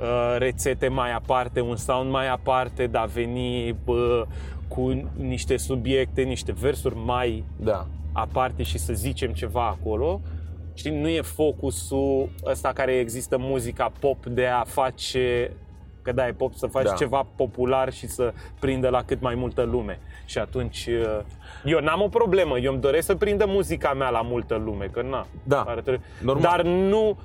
uh, rețete mai aparte, un sound mai aparte, de a veni uh, cu niște subiecte, niște versuri mai Da. aparte și să zicem ceva acolo. Știi, nu e focusul ăsta care există în muzica pop de a face că da, e pop să faci Da. ceva popular și să prindă la cât mai multă lume. Și atunci uh, eu n-am o problemă, eu îmi doresc să prindă muzica mea la multă lume, că na. Da, ar trebui. normal. Dar nu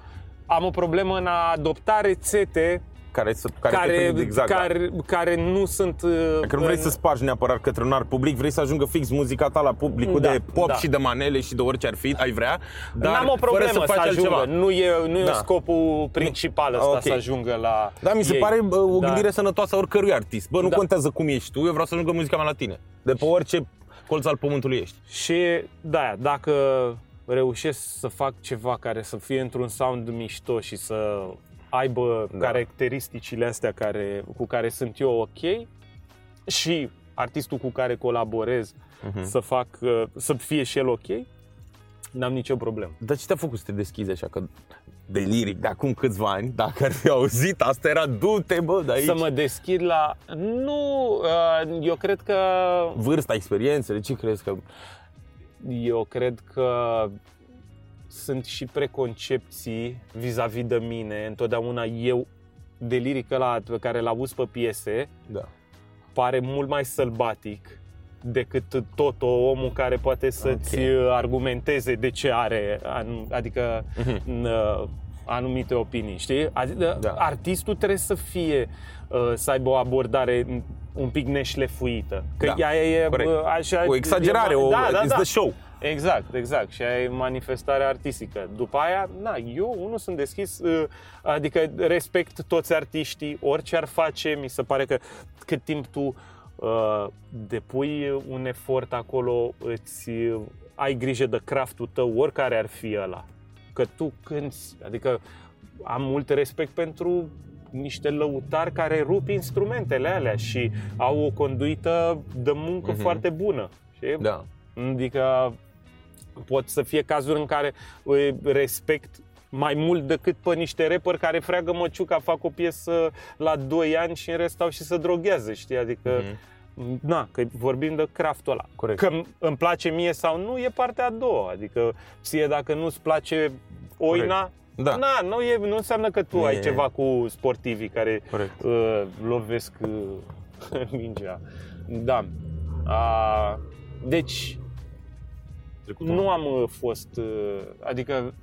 am o problemă în a adopta rețete Care, să, care, te care, prind exact. da. care, care nu sunt uh, Că nu vrei în- să spargi neapărat către un alt public, vrei să ajungă fix muzica ta la publicul Da, de pop da. și de manele și de orice ar fi, ai vrea, dar N-am o problemă fără să faci ajungă. altceva. Nu e, nu e Da. scopul principal ăsta Ok. să ajungă la Da, mi se ei. pare bă, o Da. gândire sănătoasă a oricărui artist. Bă, nu Da. contează cum ești tu, eu vreau să ajungă muzica mea la tine. De pe orice colț al pământului ești. Și da, dacă reușesc să fac ceva care să fie într-un sound mișto și să aibă Da. caracteristicile astea care, cu care sunt eu ok și artistul cu care colaborez Mhm. să fac, uh, să fie și el ok, n-am nicio problemă. Dar ce te-a făcut să te deschizi așa? Că de liric, de acum câțiva ani, dacă ar fi auzit, asta era du-te, bă, de aici. Să mă deschid la... Nu, uh, eu cred că Vârsta, experiențele, ce crezi că... Eu cred că sunt și preconcepții vis-a-vis de mine. Întotdeauna eu, de lirică la pe care l auzi pe piese, Da. pare mult mai sălbatic decât tot o omul care poate să-ți Ok. argumenteze de ce are, an- adică n- anumite opinii, știi? Adică Da. artistul trebuie să fie, uh, să aibă o abordare un pic neșlefuită. Că Da, ea e corect. bă, așa... O exagerare, e- o, da, da, it's da. the show. Exact, exact. Și aia e manifestarea artistică. După aia, na, eu unul sunt deschis, uh, adică respect toți artiștii, orice ar face, mi se pare că cât timp tu uh, depui un efort acolo, îți uh, ai grijă de craftul tău, oricare ar fi ăla. Că tu cânti, adică am mult respect pentru niște lăutari care rup instrumentele alea și au o conduită de muncă Mhm. foarte bună. Știi? Da. Adică pot să fie cazuri în care îi respect mai mult decât pe niște rapper care freagă măciuca, fac o piesă la 2 ani și în rest stau și se droghează, știi? Adică, Mhm. na, că vorbim de craftul ăla. Corect. Că îmi place mie sau nu, e partea a doua. Adică, ție dacă nu-ți place oina, Da. na, nu, e, nu înseamnă că tu E- ai ceva cu sportivii care Corect. uh, lovesc uh, mingea. Da. Uh, deci, nu am uh, fost, uh, adică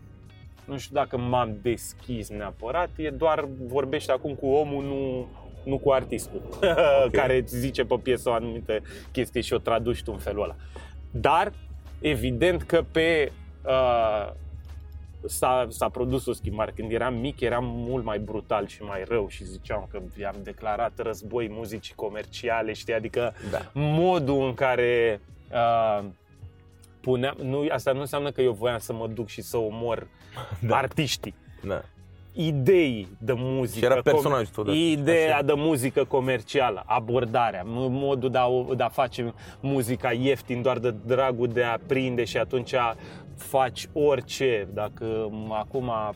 nu știu dacă m-am deschis neapărat, e doar vorbești acum cu omul, nu, nu cu artistul, care îți zice pe piesă o anumită chestie și o traduci tu în felul ăla. Dar, evident că pe uh, s-a, s-a produs o schimbare. Când eram mic, eram mult mai brutal și mai rău și ziceam că i-am declarat război muzicii comerciale, știi? Adică Da. modul în care uh, puneam... Nu, asta nu înseamnă că eu voiam să mă duc și să omor Da. artiștii. Da. Idei de muzică. Și era personajul tău, da. Ideea Așa. de muzică comercială, abordarea, m- modul de a, o- de a face muzica ieftin doar de dragul de a prinde și atunci faci orice. Dacă m- acum uh,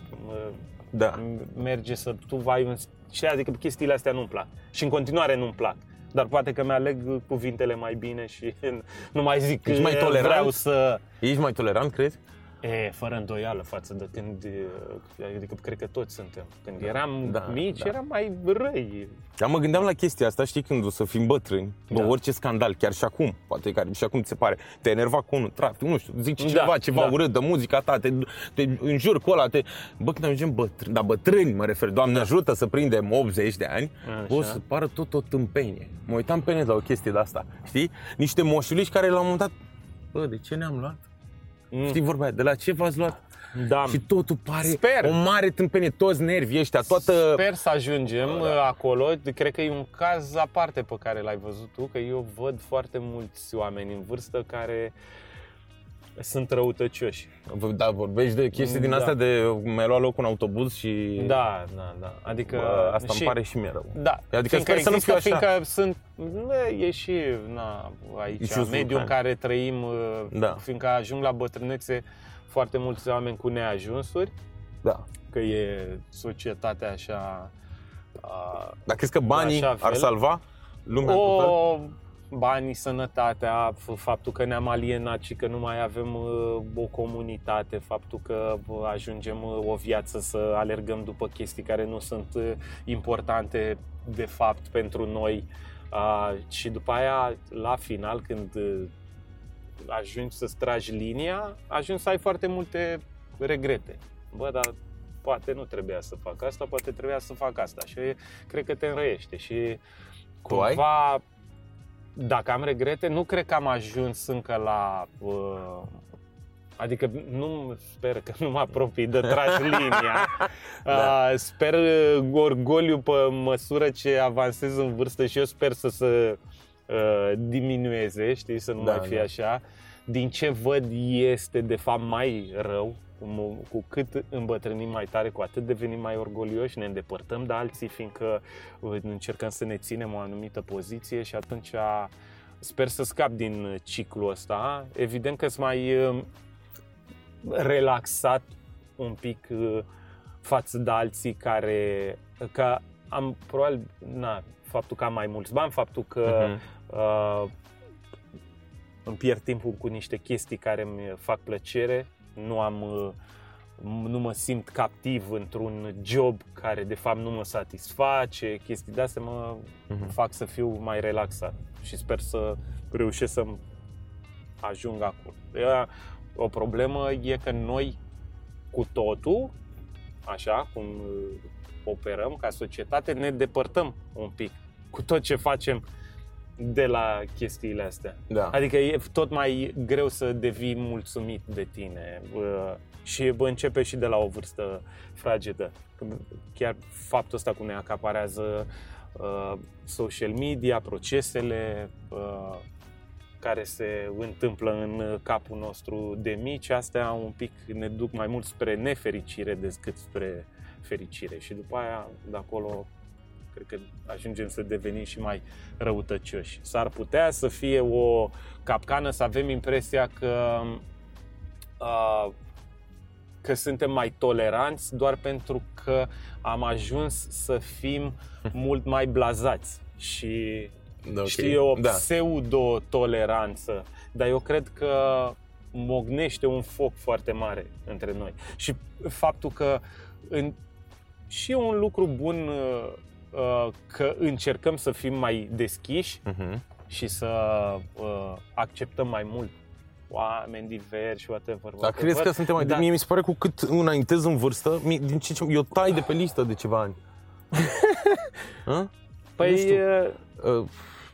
Da. merge să tu vai un... Și adică chestiile astea nu-mi plac. Și în continuare nu-mi plac. Dar poate că mi-aleg cuvintele mai bine și nu mai zic Ești mai că tolerant? vreau să... Ești mai tolerant, crezi? E, fără îndoială față de când, e, adică cred că toți suntem. Când eram da, mici, da. eram mai răi. Dar mă gândeam la chestia asta, știi, când o să fim bătrâni, bă, Da. orice scandal, chiar și acum, poate care și acum ți se pare, te enerva cu unul, trafic, nu știu, zici Da, ceva, ceva da. urât de muzica ta, te, te înjuri cu ăla, te... Bă, când ajungem bătrâni, dar bătrâni mă refer, Doamne ajută să prindem 80 de ani, Așa. o să pară tot o tâmpenie. Mă uitam pe net la o chestie de asta, știi? Niște moșuliși care la un moment dat, bă, de ce ne-am luat? Mm. Știi vorba aia, de la ce v-ați luat? Da. Și totul pare Sper. o mare tâmpenie, toți nervii ăștia, toată... Sper să ajungem Da. da. acolo. Cred că e un caz aparte pe care l-ai văzut tu, că eu văd foarte mulți oameni în vârstă care sunt răutăcioși. Da, vorbești de chestii din Da. astea de mi-a luat loc un autobuz și... Da, da, da. Adică Bă, asta și, îmi pare și mie rău. Da, Adică fiindcă sper să nu există, fiu așa. Fiindcă sunt, bă, e și na, aici, E și un mediul în vulcan. care trăim, uh, Da. fiindcă ajung la bătrânețe foarte mulți oameni cu neajunsuri, Da. că e societatea așa... A, Dar crezi că banii Așa ar fel. salva lumea în total? o, banii, sănătatea, f- faptul că ne-am alienat și că nu mai avem uh, o comunitate, faptul că uh, ajungem uh, o viață să alergăm după chestii care nu sunt uh, importante de fapt pentru noi uh, și după aia, la final, când uh, ajungi să tragi linia, ajungi să ai foarte multe regrete. Bă, dar poate nu trebuia să fac asta, poate trebuia să fac asta și cred că te înrăiește și Tu ai? Cumva dacă am regrete, nu cred că am ajuns încă la uh, Adică nu sper că nu mă apropii de tragi linia. Da. uh, sper uh, orgoliu pe măsură ce avansez în vârstă și eu sper să se uh, diminueze, știi, să nu Da, mai fie da. așa. Din ce văd este de fapt mai rău, cu, cu cât îmbătrânim mai tare, cu atât devenim mai orgolioși, ne îndepărtăm de alții, fiindcă uh, încercăm să ne ținem o anumită poziție și atunci sper să scap din ciclul ăsta. Evident că sunt mai uh, relaxat un pic uh, față de alții care că am probabil na, faptul că am mai mulți bani, faptul că Mhm. uh, îmi pierd timpul cu niște chestii care îmi fac plăcere, nu am uh, nu mă simt captiv într-un job care de fapt nu mă satisface, chestii de astea mă Mhm. fac să fiu mai relaxat și sper să reușesc să ajung acolo. Ea, o problemă e că noi cu totul, așa cum uh, operăm ca societate, ne depărtăm un pic cu tot ce facem de la chestiile astea. Da. Adică e tot mai greu să devii mulțumit de tine uh, și bă, începe și de la o vârstă fragedă. Chiar faptul ăsta cum ne acaparează uh, social media, procesele uh, care se întâmplă în capul nostru de mici, astea un pic ne duc mai mult spre nefericire decât spre fericire și după aia de acolo cred că ajungem să devenim și mai răutăcioși. S-ar putea să fie o capcană, să avem impresia că uh, că suntem mai toleranți doar pentru că am ajuns să fim mult mai blazați și Ok. știi, o Da. pseudo-toleranță, dar eu cred că mognește un foc foarte mare între noi. Și faptul că în, și e un lucru bun uh, uh, că încercăm să fim mai deschiși Mhm. și să uh, acceptăm mai mult oameni diversi, whatever. Dar whatever. crezi că suntem mai... Da. Mie mi se pare cu cât înaintez în vârstă, mie, din ce, ce, eu tai de pe listă de ceva ani. Hă? Păi, nu știu. uh,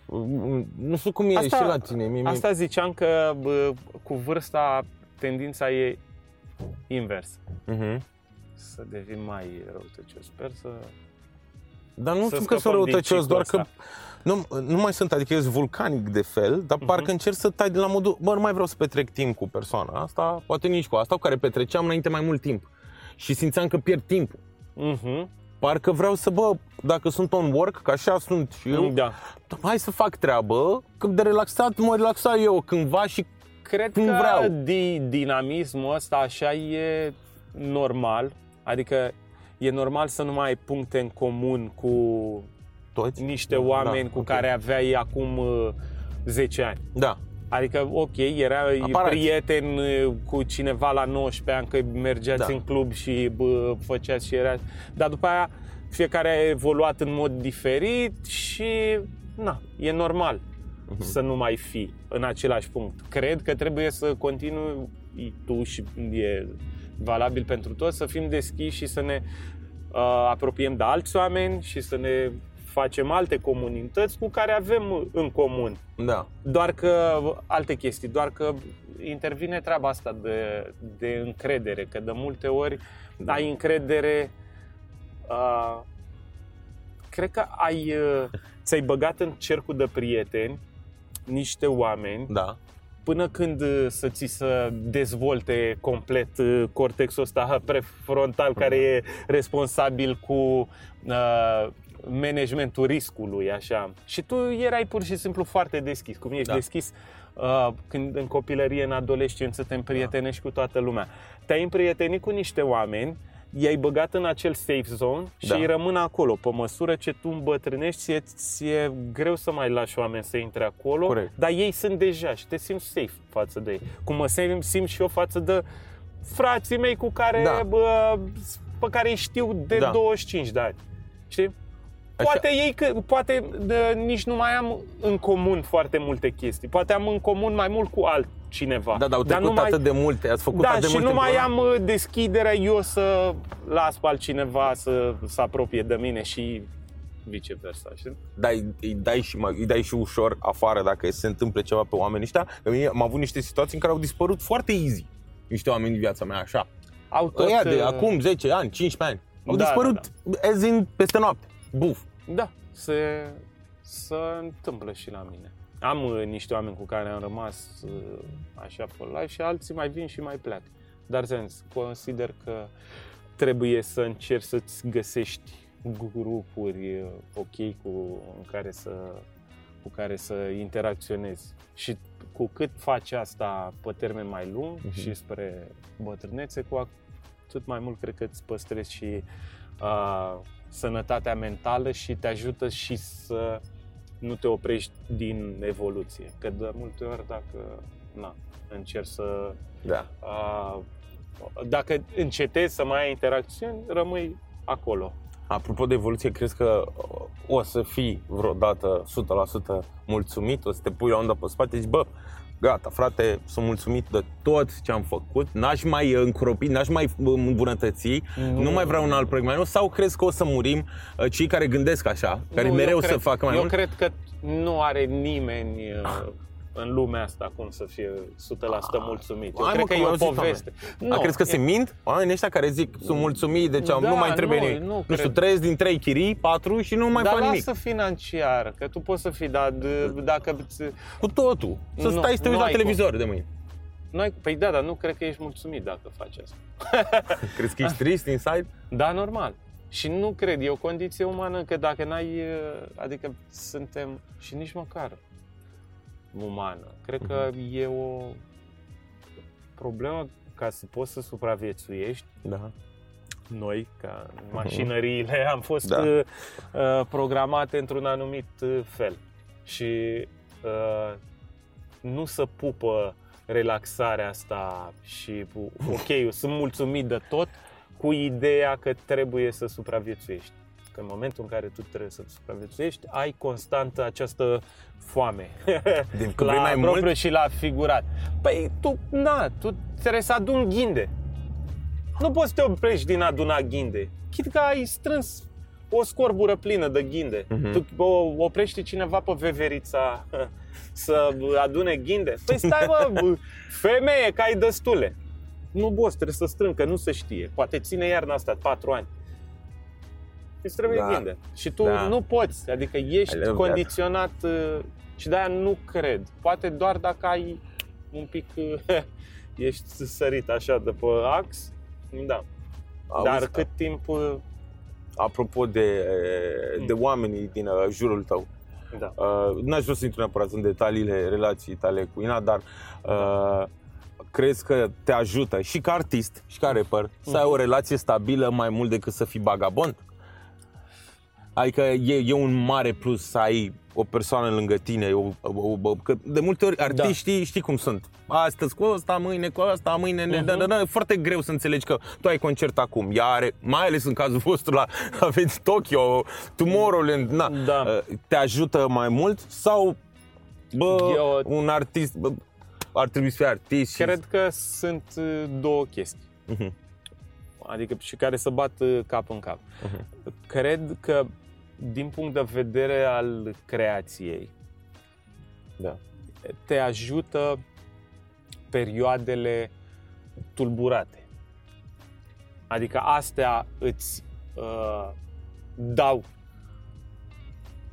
Uh, nu știu cum e Asta- și la tine. Mie, mie, Asta ziceam că bă, cu vârsta tendința e invers. Mhm. Să devin mai răutăcios. Sper să... Dar nu Să știu că sunt scăpăm din răutăcios, doar ciclul că nu, nu mai sunt, adică ești vulcanic de fel, dar parcă încerc să tai de la modul, bă, nu mai vreau să petrec timp cu persoana asta, poate nici cu asta, cu care petreceam înainte mai mult timp. Și simțeam că pierd timpul. Mhm. Parcă vreau să, bă, dacă sunt on work, că așa sunt și eu, Da. hai să fac treabă, că de relaxat mă relaxa eu cândva și Cred Cum că vreau. Di, dinamismul ăsta așa e normal. Adică e normal să nu mai ai puncte în comun cu toți. niște oameni cu ok. care aveai acum uh, 10 ani. Da, Adică, ok, era Aparați. prieten uh, cu cineva la 19 ani, că mergeați Da. în club și bă, făceați și era... Dar după aia fiecare a evoluat în mod diferit și, na, e normal Mhm. să nu mai fi în același punct. Cred că trebuie să continui tu și e valabil pentru toți, să fim deschiși și să ne uh, apropiem de alți oameni și să ne facem alte comunități cu care avem în comun. da. Doar că alte chestii, doar că intervine treaba asta de, de încredere, că de multe ori Da. ai încredere uh, cred că ai uh, ți-ai băgat în cercul de prieteni niște oameni Da. Până când uh, să ți să dezvolte complet uh, cortexul ăsta prefrontal care e responsabil cu uh, managementul riscului, așa. Și tu erai pur și simplu foarte deschis, cum ești Da. da. deschis uh, când în copilărie, în adolescență te împrietenești cu toată lumea. Te-ai împrietenit cu niște oameni i-ai băgat în acel safe zone și Da. ei rămân acolo. Pe măsură ce tu îmbătrânești, ție, ție greu să mai lași oameni să intre acolo, Corect. dar ei sunt deja și te simți safe față de ei. Cum mă simt, simt și eu față de frații mei cu care, Da. bă, pe care îi știu de Da. 25 de ani. Știi? Așa. Poate ei, că, poate de, nici nu mai am în comun foarte multe chestii. Poate am în comun mai mult cu altcineva. Da, dar au trecut nu mai, atât de multe, ați făcut da, atât de și multe nu mai împreună. am uh, deschiderea eu să las pe altcineva să se apropie de mine și viceversa. Știi? dai, îi, dai și, mai- îi dai și ușor afară dacă se întâmplă ceva pe oamenii ăștia. Că mie Am avut niște situații în care au dispărut foarte easy niște oameni din viața mea, așa. Au tot, Ăia de uh, acum 10 ani, 15 ani. Au Da, dispărut as in peste noapte. Buf. Da, se, se întâmplă și la mine. Am uh, niște oameni cu care am rămas uh, așa for life și alții mai vin și mai pleacă. Dar sens, consider că trebuie să încerci să-ți găsești grupuri uh, ok cu în care să cu care să interacționezi. Și cu cât faci asta pe termen mai lung Mhm. și spre bătrânețe, cu atât mai mult cred că îți păstrezi și uh, sănătatea mentală și te ajută și să nu te oprești din evoluție. Că de multe ori dacă na, încerci să... Da. Uh, dacă încetezi să mai ai interacțiuni, rămâi acolo. Apropo de evoluție, crezi că uh, o să fii vreodată 100% mulțumit? O să te pui la undă pe spate și zici, bă, gata, frate, sunt mulțumit de tot ce am făcut, n-aș mai încropi, n-aș mai uh, îmbunătăți, nu, nu mai vreau un alt proiect mai nou, sau crezi că o să murim? Uh, cei care gândesc așa, care Nu, mereu eu să cred, facă mai eu mult? cred că nu are nimeni uh, în lumea asta cum să fie 100% mulțumit. Eu Hai, cred mă, că că e am o auzit poveste. A, crezi că se mint? Oamenii ăștia care zic, sunt mulțumit, deci am, Da, nu mai trebuie nu, nimic. nu Nu, știu, cred. trăiesc din trei chirii, patru și nu mai Dar fac nimic. lasă financiar, că tu poți să fii, dar d- dacă ți- Cu totul. Să Nu, stai să te nu uiți la ai cum. televizor de mâine. Noi, păi da, dar nu cred că ești mulțumit dacă faci asta. Crezi că ești trist inside? Da, normal. Și nu cred, e o condiție umană că dacă n-ai, uh, adică suntem și nici măcar umană. Cred că Mhm. e o problemă ca să poți să supraviețuiești. Da. Noi, ca mașinăriile, am fost Da. uh, uh, programate într-un anumit uh, fel. Și uh, nu să pupă relaxarea asta și cu, ok, eu sunt mulțumit de tot cu ideea că trebuie să supraviețuiești. Că în momentul în care tu trebuie să supraviețuiești, ai constant această foame. Din că la vrei mai propriu mult? și la figurat. Păi tu, na, tu trebuie să aduni ghinde. Nu poți să te oprești din a aduna ghinde. Chit că ai strâns o scorbură plină de ghinde. Mhm. Tu o, oprești cineva pe veverița să adune ghinde. Păi stai, bă, femeie, că ai destule. Nu, boss, trebuie să strâng, că nu se știe. Poate ține iarna asta 4 ani. Îți trebuie Da. ghinde. Și tu Da. nu poți, adică ești I love that. condiționat uh, și de-aia nu cred. Poate doar dacă ai un pic, uh, ești sărit așa de pe ax, da. Auzi, Dar cât timp, uh, Apropo de, de oamenii din uh, jurul tău, da. uh, n-aș vrea să intru neapărat în detaliile relației tale cu Ina, dar uh, crezi că te ajută și ca artist și ca rapper să ai o relație stabilă mai mult decât să fii bagabond? Adică e, e un mare plus să ai o persoană lângă tine, o, o, o, că de multe ori artiștii da. știi cum sunt. Astăzi cu ăsta, mâine cu ăsta, mâine... Uh-huh. Da, da, da, e foarte greu să înțelegi că tu ai concert acum. Ea are, mai ales în cazul vostru la aveți Tokyo, Tomorrowland, na, Da. uh, te ajută mai mult sau bă, Eu- un artist bă, ar trebui să fie artist și- Cred că sunt uh, două chestii. Mhm. Adică și care să bat uh, cap în cap. Mhm. Cred că din punct de vedere al creației, Da. te ajută perioadele tulburate. Adică astea îți uh, dau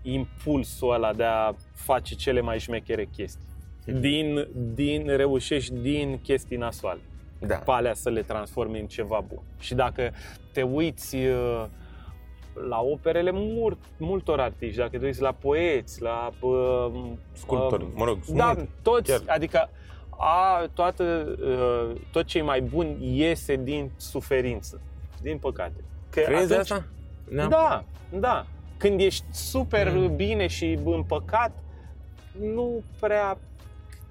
impulsul ăla de a face cele mai șmechere chestii. Din, din, reușești din chestii nasoale Da. pe alea să le transformi în ceva bun. Și dacă te uiți uh, la operele mult, multor artiști, dacă te uiți la poeți, la uh, Sculptori, uh, mă rog, da, sunt toți, chiar. adică a, toată, uh, tot ce e mai bun iese din suferință, din păcate. Că Crezi atunci- asta? Da, da. Când ești super Mm. bine și împăcat, nu prea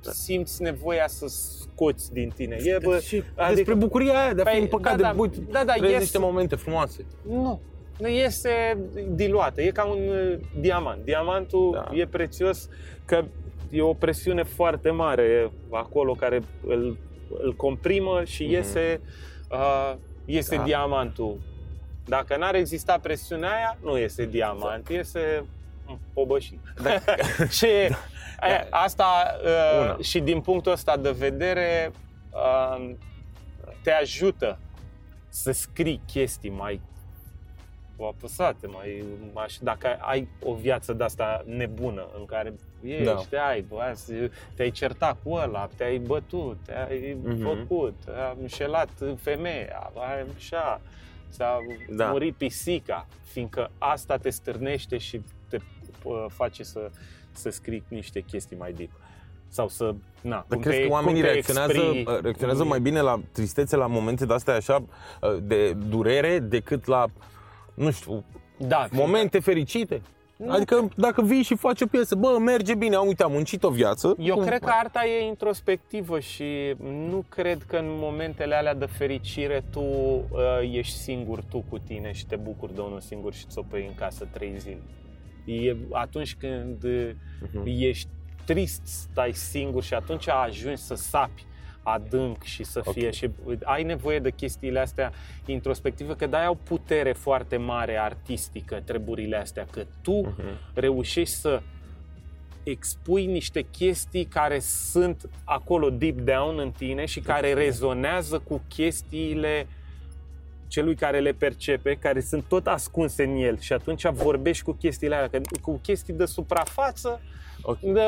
simți nevoia să scoți din tine. E, bă, și adică- despre bucuria aia de a fi Păi, împăcat, da, de da, uite, da, da, trăiești ies- niște momente frumoase. Nu. Nu iese diluată. E ca un uh, diamant. Diamantul Da. e prețios că e o presiune foarte mare acolo care îl, îl comprimă și Mhm. iese, uh, iese Da. diamantul. Dacă n-ar exista presiunea aia, nu iese diamant, iese mm, pobășit. și e, asta uh, Una. și din punctul ăsta de vedere uh, te ajută să scrii chestii mai apăsate, mai, mai dacă ai o viață de asta nebună în care ești, Da. ai, bă, azi te-ai certat cu ăla, te-ai bătut, te-ai Mhm. făcut, ai înșelat femeia, ai așa, ți-a Da. murit pisica, fiindcă asta te stârnește și te uh, face să, să scrii niște chestii mai deep. Sau să, na, Dar cum crezi te, că oamenii cum te reacționează, exprii- uh, reacționează mai bine la tristețe, la momente de astea așa uh, de durere, decât la, nu știu, da, momente fericite? Nu. Adică dacă vii și faci o piesă, bă, merge bine, am uite, am muncit o viață. Eu cum- cred că arta e introspectivă și nu cred că în momentele alea de fericire tu uh, ești singur tu cu tine și te bucuri de unul singur și ți-o pui în casă trei zile. E atunci când uh, Mhm. ești trist, stai singur și atunci ajungi să sapi adânc și să Ok. fie și ai nevoie de chestiile astea introspective, că de au putere foarte mare artistică treburile astea, că tu Mhm. reușești să expui niște chestii care sunt acolo deep down în tine și care rezonează cu chestiile celui care le percepe, care sunt tot ascunse în el și atunci vorbești cu chestiile alea, că cu chestii de suprafață, Ok. de,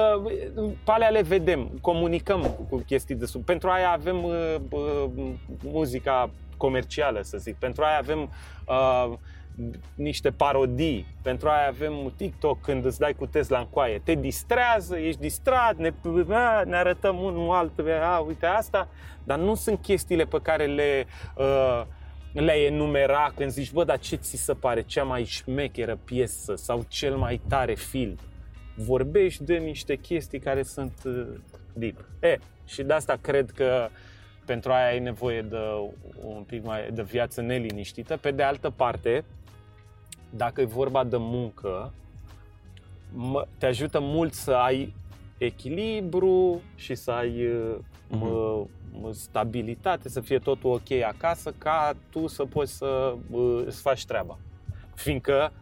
pe alea le vedem, comunicăm cu chestii de sub. Pentru aia avem uh, uh, muzica comercială, să zic. Pentru aia avem uh, niște parodii. Pentru aia avem TikTok când îți dai cu Tesla în coaie. Te distrează, ești distrat, ne, a, ne arătăm unul altul, a, uite asta, dar nu sunt chestiile pe care le uh, le-ai enumera când zici, bă, dar ce ți se pare cea mai șmecheră piesă sau cel mai tare film? Vorbești de niște chestii care sunt uh, deep. E, și de asta cred că pentru aia ai nevoie de un pic mai de viață neliniștită. Pe de altă parte, dacă e vorba de muncă, mă, te ajută mult să ai echilibru și să ai uh, mă, mă, stabilitate, să fie totul ok acasă, ca tu să poți să uh, îți faci treaba. Fiindcă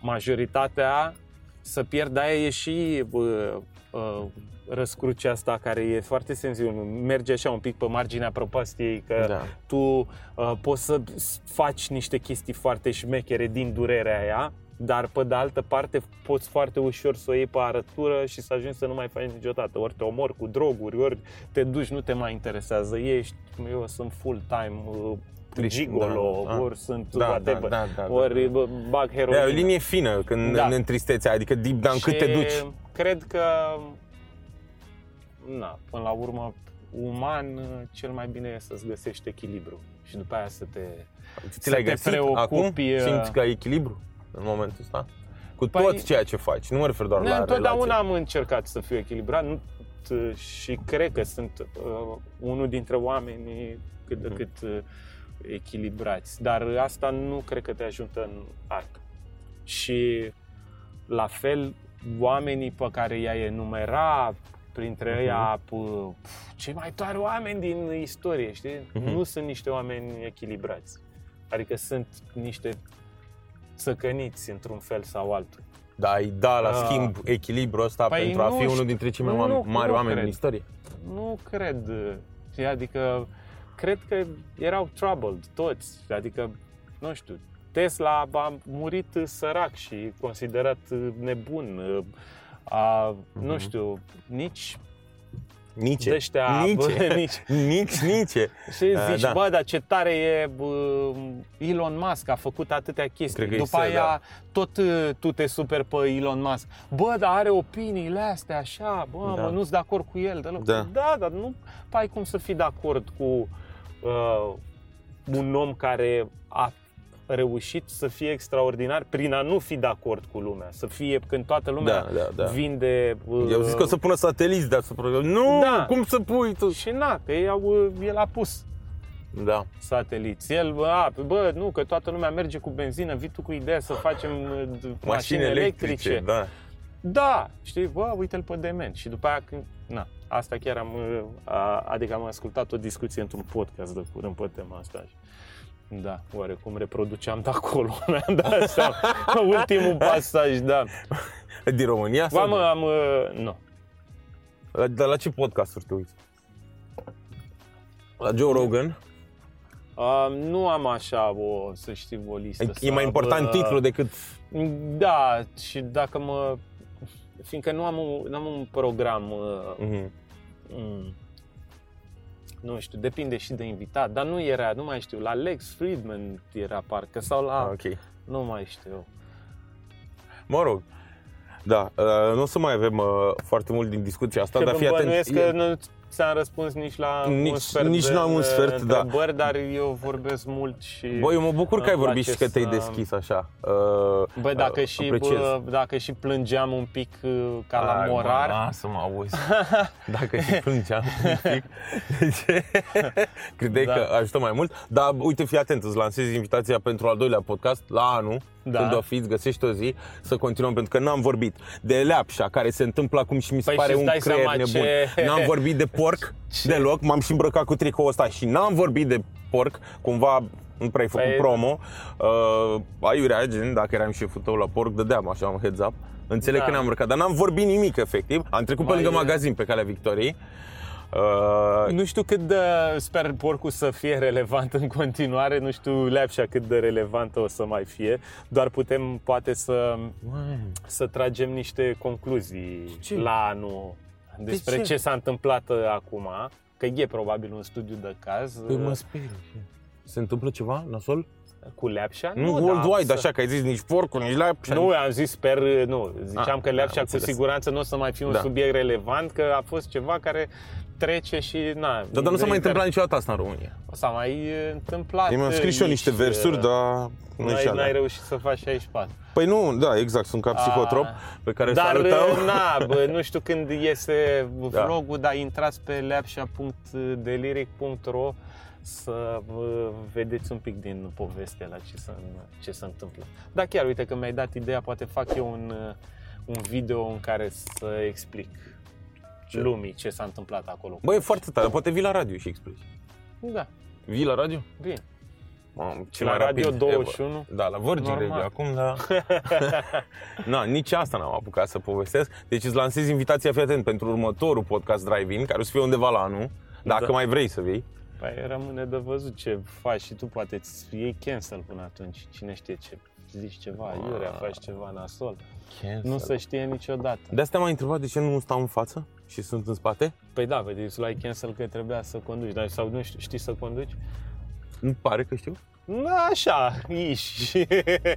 majoritatea să pierd, aia e și uh, uh, răscrucea asta care e foarte sensibil, merge așa un pic pe marginea prăpastiei, că Da. tu uh, poți să faci niște chestii foarte șmechere din durerea aia, dar pe de altă parte poți foarte ușor să o iei pe arătură și să ajungi să nu mai faci niciodată. Ori te omori cu droguri, ori te duci, nu te mai interesează. Ești, eu sunt full-time uh, Trist, gigolo, da, da. ori sunt Da, whatever, da, da, da, da. ori bă, bag Da, heroină. e o linie fină când Da. da. în tristețea, adică deep down, cât te Și duci. Cred că, na, până la urmă, uman, cel mai bine e să-ți găsești echilibru și după aia să te... Ți să l-ai te găsit preocupi, acum? uh, Simți că ai echilibru în momentul ăsta? Cu Păi- tot ceea ce faci, nu mă refer doar Nu, la întotdeauna relație. am încercat să fiu echilibrat nu, t- și cred că sunt uh, unul dintre oamenii cât de Mhm. cât uh, echilibrați, dar asta nu cred că te ajută în arc. Și la fel, oamenii pe care i-ai enumera, printre Mhm. ăia p- pf, cei mai tari oameni din istorie, știi? Mhm. Nu sunt niște oameni echilibrați. Adică sunt niște țăcăniți într-un fel sau altul. Da, ai da la Ah. schimb echilibru ăsta Păi pentru a nu fi știu. unul dintre cei mai Nu, oameni- nu, mari nu oameni cred. din istorie. Nu cred. știi, Adică, cred că erau troubled toți. Adică, nu știu, Tesla a murit sărac și considerat nebun. A, nu Mhm. știu, nici Nici. de ăștia, Nici. bă, nici. Nici, nici. Și Ah, zici, da. bă, dar ce tare e bă, Elon Musk, a făcut atâtea chestii. Cred că După e să, aia, da. tot uh, tu te super pe Elon Musk. Bă, dar are opiniile astea așa, bă, Da. mă, nu-s de acord cu el. Deloc. Da. da, dar nu ai cum să fii de acord cu uh, un om care a reușit să fie extraordinar prin a nu fi de acord cu lumea. Să fie când toată lumea Da, da, da. vinde... Uh, Eu zis că o să pună sateliți deasupra. Nu, Da. cum să pui tu? Și na, că ei au, uh, el a pus Da. sateliți. El, bă, a, bă, nu, că toată lumea merge cu benzină, vii tu cu ideea să facem uh, d- mașini electrice. Da. Da, știi, bă, uite-l pe dement. Și după aia, când, na, asta chiar am, uh, a, adică am ascultat o discuție într-un podcast de curând pe tema asta. Și, da, oarecum reproduceam de acolo, mi-am dat seama. Ultimul pasaj, da. Din România? Ba, sau mă, de- am, uh, nu. La, dar la ce podcasturi te uiți? La Joe Rogan? Uh, nu am așa, o, să știi, o listă. E, e să mai am, important uh, titlul decât... Da, și dacă mă... Fiindcă nu am un, n-am un program, uh, Mhm. Mm, nu știu, depinde și de invitat, dar nu era, nu mai știu, la Lex Friedman era parcă, sau la, Ah, ok. nu mai știu. Mă rog. Da, uh, nu o să mai avem uh, foarte mult din discuția asta, Că dar fii atent. bănuiesc că nu ți-am răspuns nici la Nici- un sfert nici de n-am un sfert, da. întrebări, dar eu vorbesc mult și... Bă, eu mă bucur că ai îmi vorbit și place că te-ai să- deschis așa. Uh, Bă, dacă, uh, și, apreciez. bă, dacă și plângeam un pic uh, ca la Ai, bă, morar, Lasă mă auzi. Dacă și plângeam un pic. Deci, credeai Da. că ajută mai mult. Dar uite, fii atent, îți lansezi invitația pentru al doilea podcast la anul. Da. Când o fiți, găsești o zi să continuăm, pentru că n-am vorbit de leapșa, care se întâmplă acum și mi se Păi pare și-ți un dai creier seama nebun. ce- N-am vorbit de porc deloc, m-am și îmbrăcat cu tricoul ăsta și n-am vorbit de porc, cumva nu prea ai făcut Păi- promo. Uh, aiurea, gen, dacă eram șeful tău la porc, dădeam așa un heads up. Înțeleg Da. că ne-am îmbrăcat, dar n-am vorbit nimic efectiv. Am trecut pe Mai lângă e- magazin pe calea Victoriei. Uh, Nu știu cât de, sper porcul să fie relevant în continuare, nu știu leapșa cât de relevantă o să mai fie, doar putem poate să, să tragem niște concluzii Ce? la anul despre ce? ce? s-a întâmplat uh, acum, că e probabil un studiu de caz Păi uh, mă sperii. Se întâmplă ceva nasol? cu leapșa. Nu, da, worldwide, să- așa, că ai zis nici porcul, nici leapșa. Nu, am zis, sper, nu, ziceam Ah, că leapșa am cu înțeles. siguranță nu o să mai fie un Da. subiect relevant, că a fost ceva care trece și, na... Dar, dar nu s-a mai inter- întâmplat niciodată asta în România. S-a mai uh, întâmplat. Eu mi-am scris și eu niște aici, versuri, uh, dar nu N-ai, și alea. n-ai reușit să faci 64. Păi nu, da, exact, sunt ca psihotrop A, pe care Dar, salutăm. uh, na, bă, nu știu când iese Da. vlogul, dar intrați pe leapșa.deliric.ro să vă vedeți un pic din povestea la ce se, ce se întâmplă. Da, chiar, uite că mi-ai dat ideea, poate fac eu un, uh, un video în care să explic Ce? lumii ce s-a întâmplat acolo. Băi, e foarte tare, poate vii la radio și explici. Da, Vii la radio? bine. Mamă, ce La mai Radio rapid 21? ever. Da, la Virgin Normal. Radio acum, da. Na, nici asta n-am apucat să povestesc. Deci îți lansez invitația, fii atent, pentru următorul podcast Drive-In, care o să fie undeva la anul, dacă Da. mai vrei să vii. Păi rămâne de văzut ce faci și tu, poate îți iei cancel până atunci. Cine știe ce zici ceva, iurea, faci ceva nasol. Nu se știe niciodată. De asta m-ai întrebat de ce nu stau în față și sunt în spate? Păi da, vede, îți luai cancel că trebuia să conduci, dar sau nu știi, știi să conduci? Nu pare că știu. Da, așa, iși.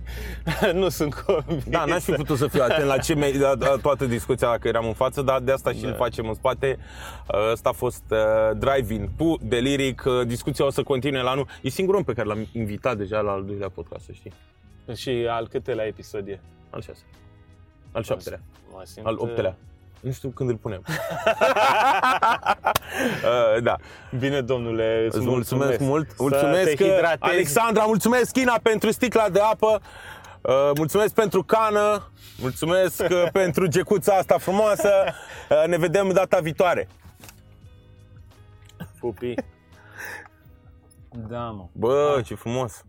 nu sunt convins. Da, n-aș fi putut să fiu atent la, ce me- la, la toată discuția dacă eram în față, dar de asta și Da. îl facem în spate. Uh, Ăsta a fost uh, Drive-In cu Deliric. Uh, Discuția o să continue la anul. E singurul om pe care l-am invitat deja la al doilea podcast, să știi. Și al câtelea episod e? Al șase. Al șaptelea. Mă simt, Al optelea. Nu știu când îl punem. uh, da. Bine, domnule, îți Îți mulțumesc, mult. Să Mulțumesc, te uh, hidratezi. Alexandra, mulțumesc, China, pentru sticla de apă. Uh, mulțumesc pentru cană. Mulțumesc uh, pentru gecuța asta frumoasă. Uh, ne vedem data viitoare. Pupi. Da, mă. Bă, ce frumos.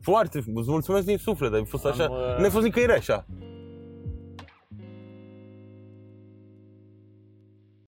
Foarte frumos. Îți mulțumesc din suflet, ai fost așa. Am, uh, Nu ai fost nicăieri așa.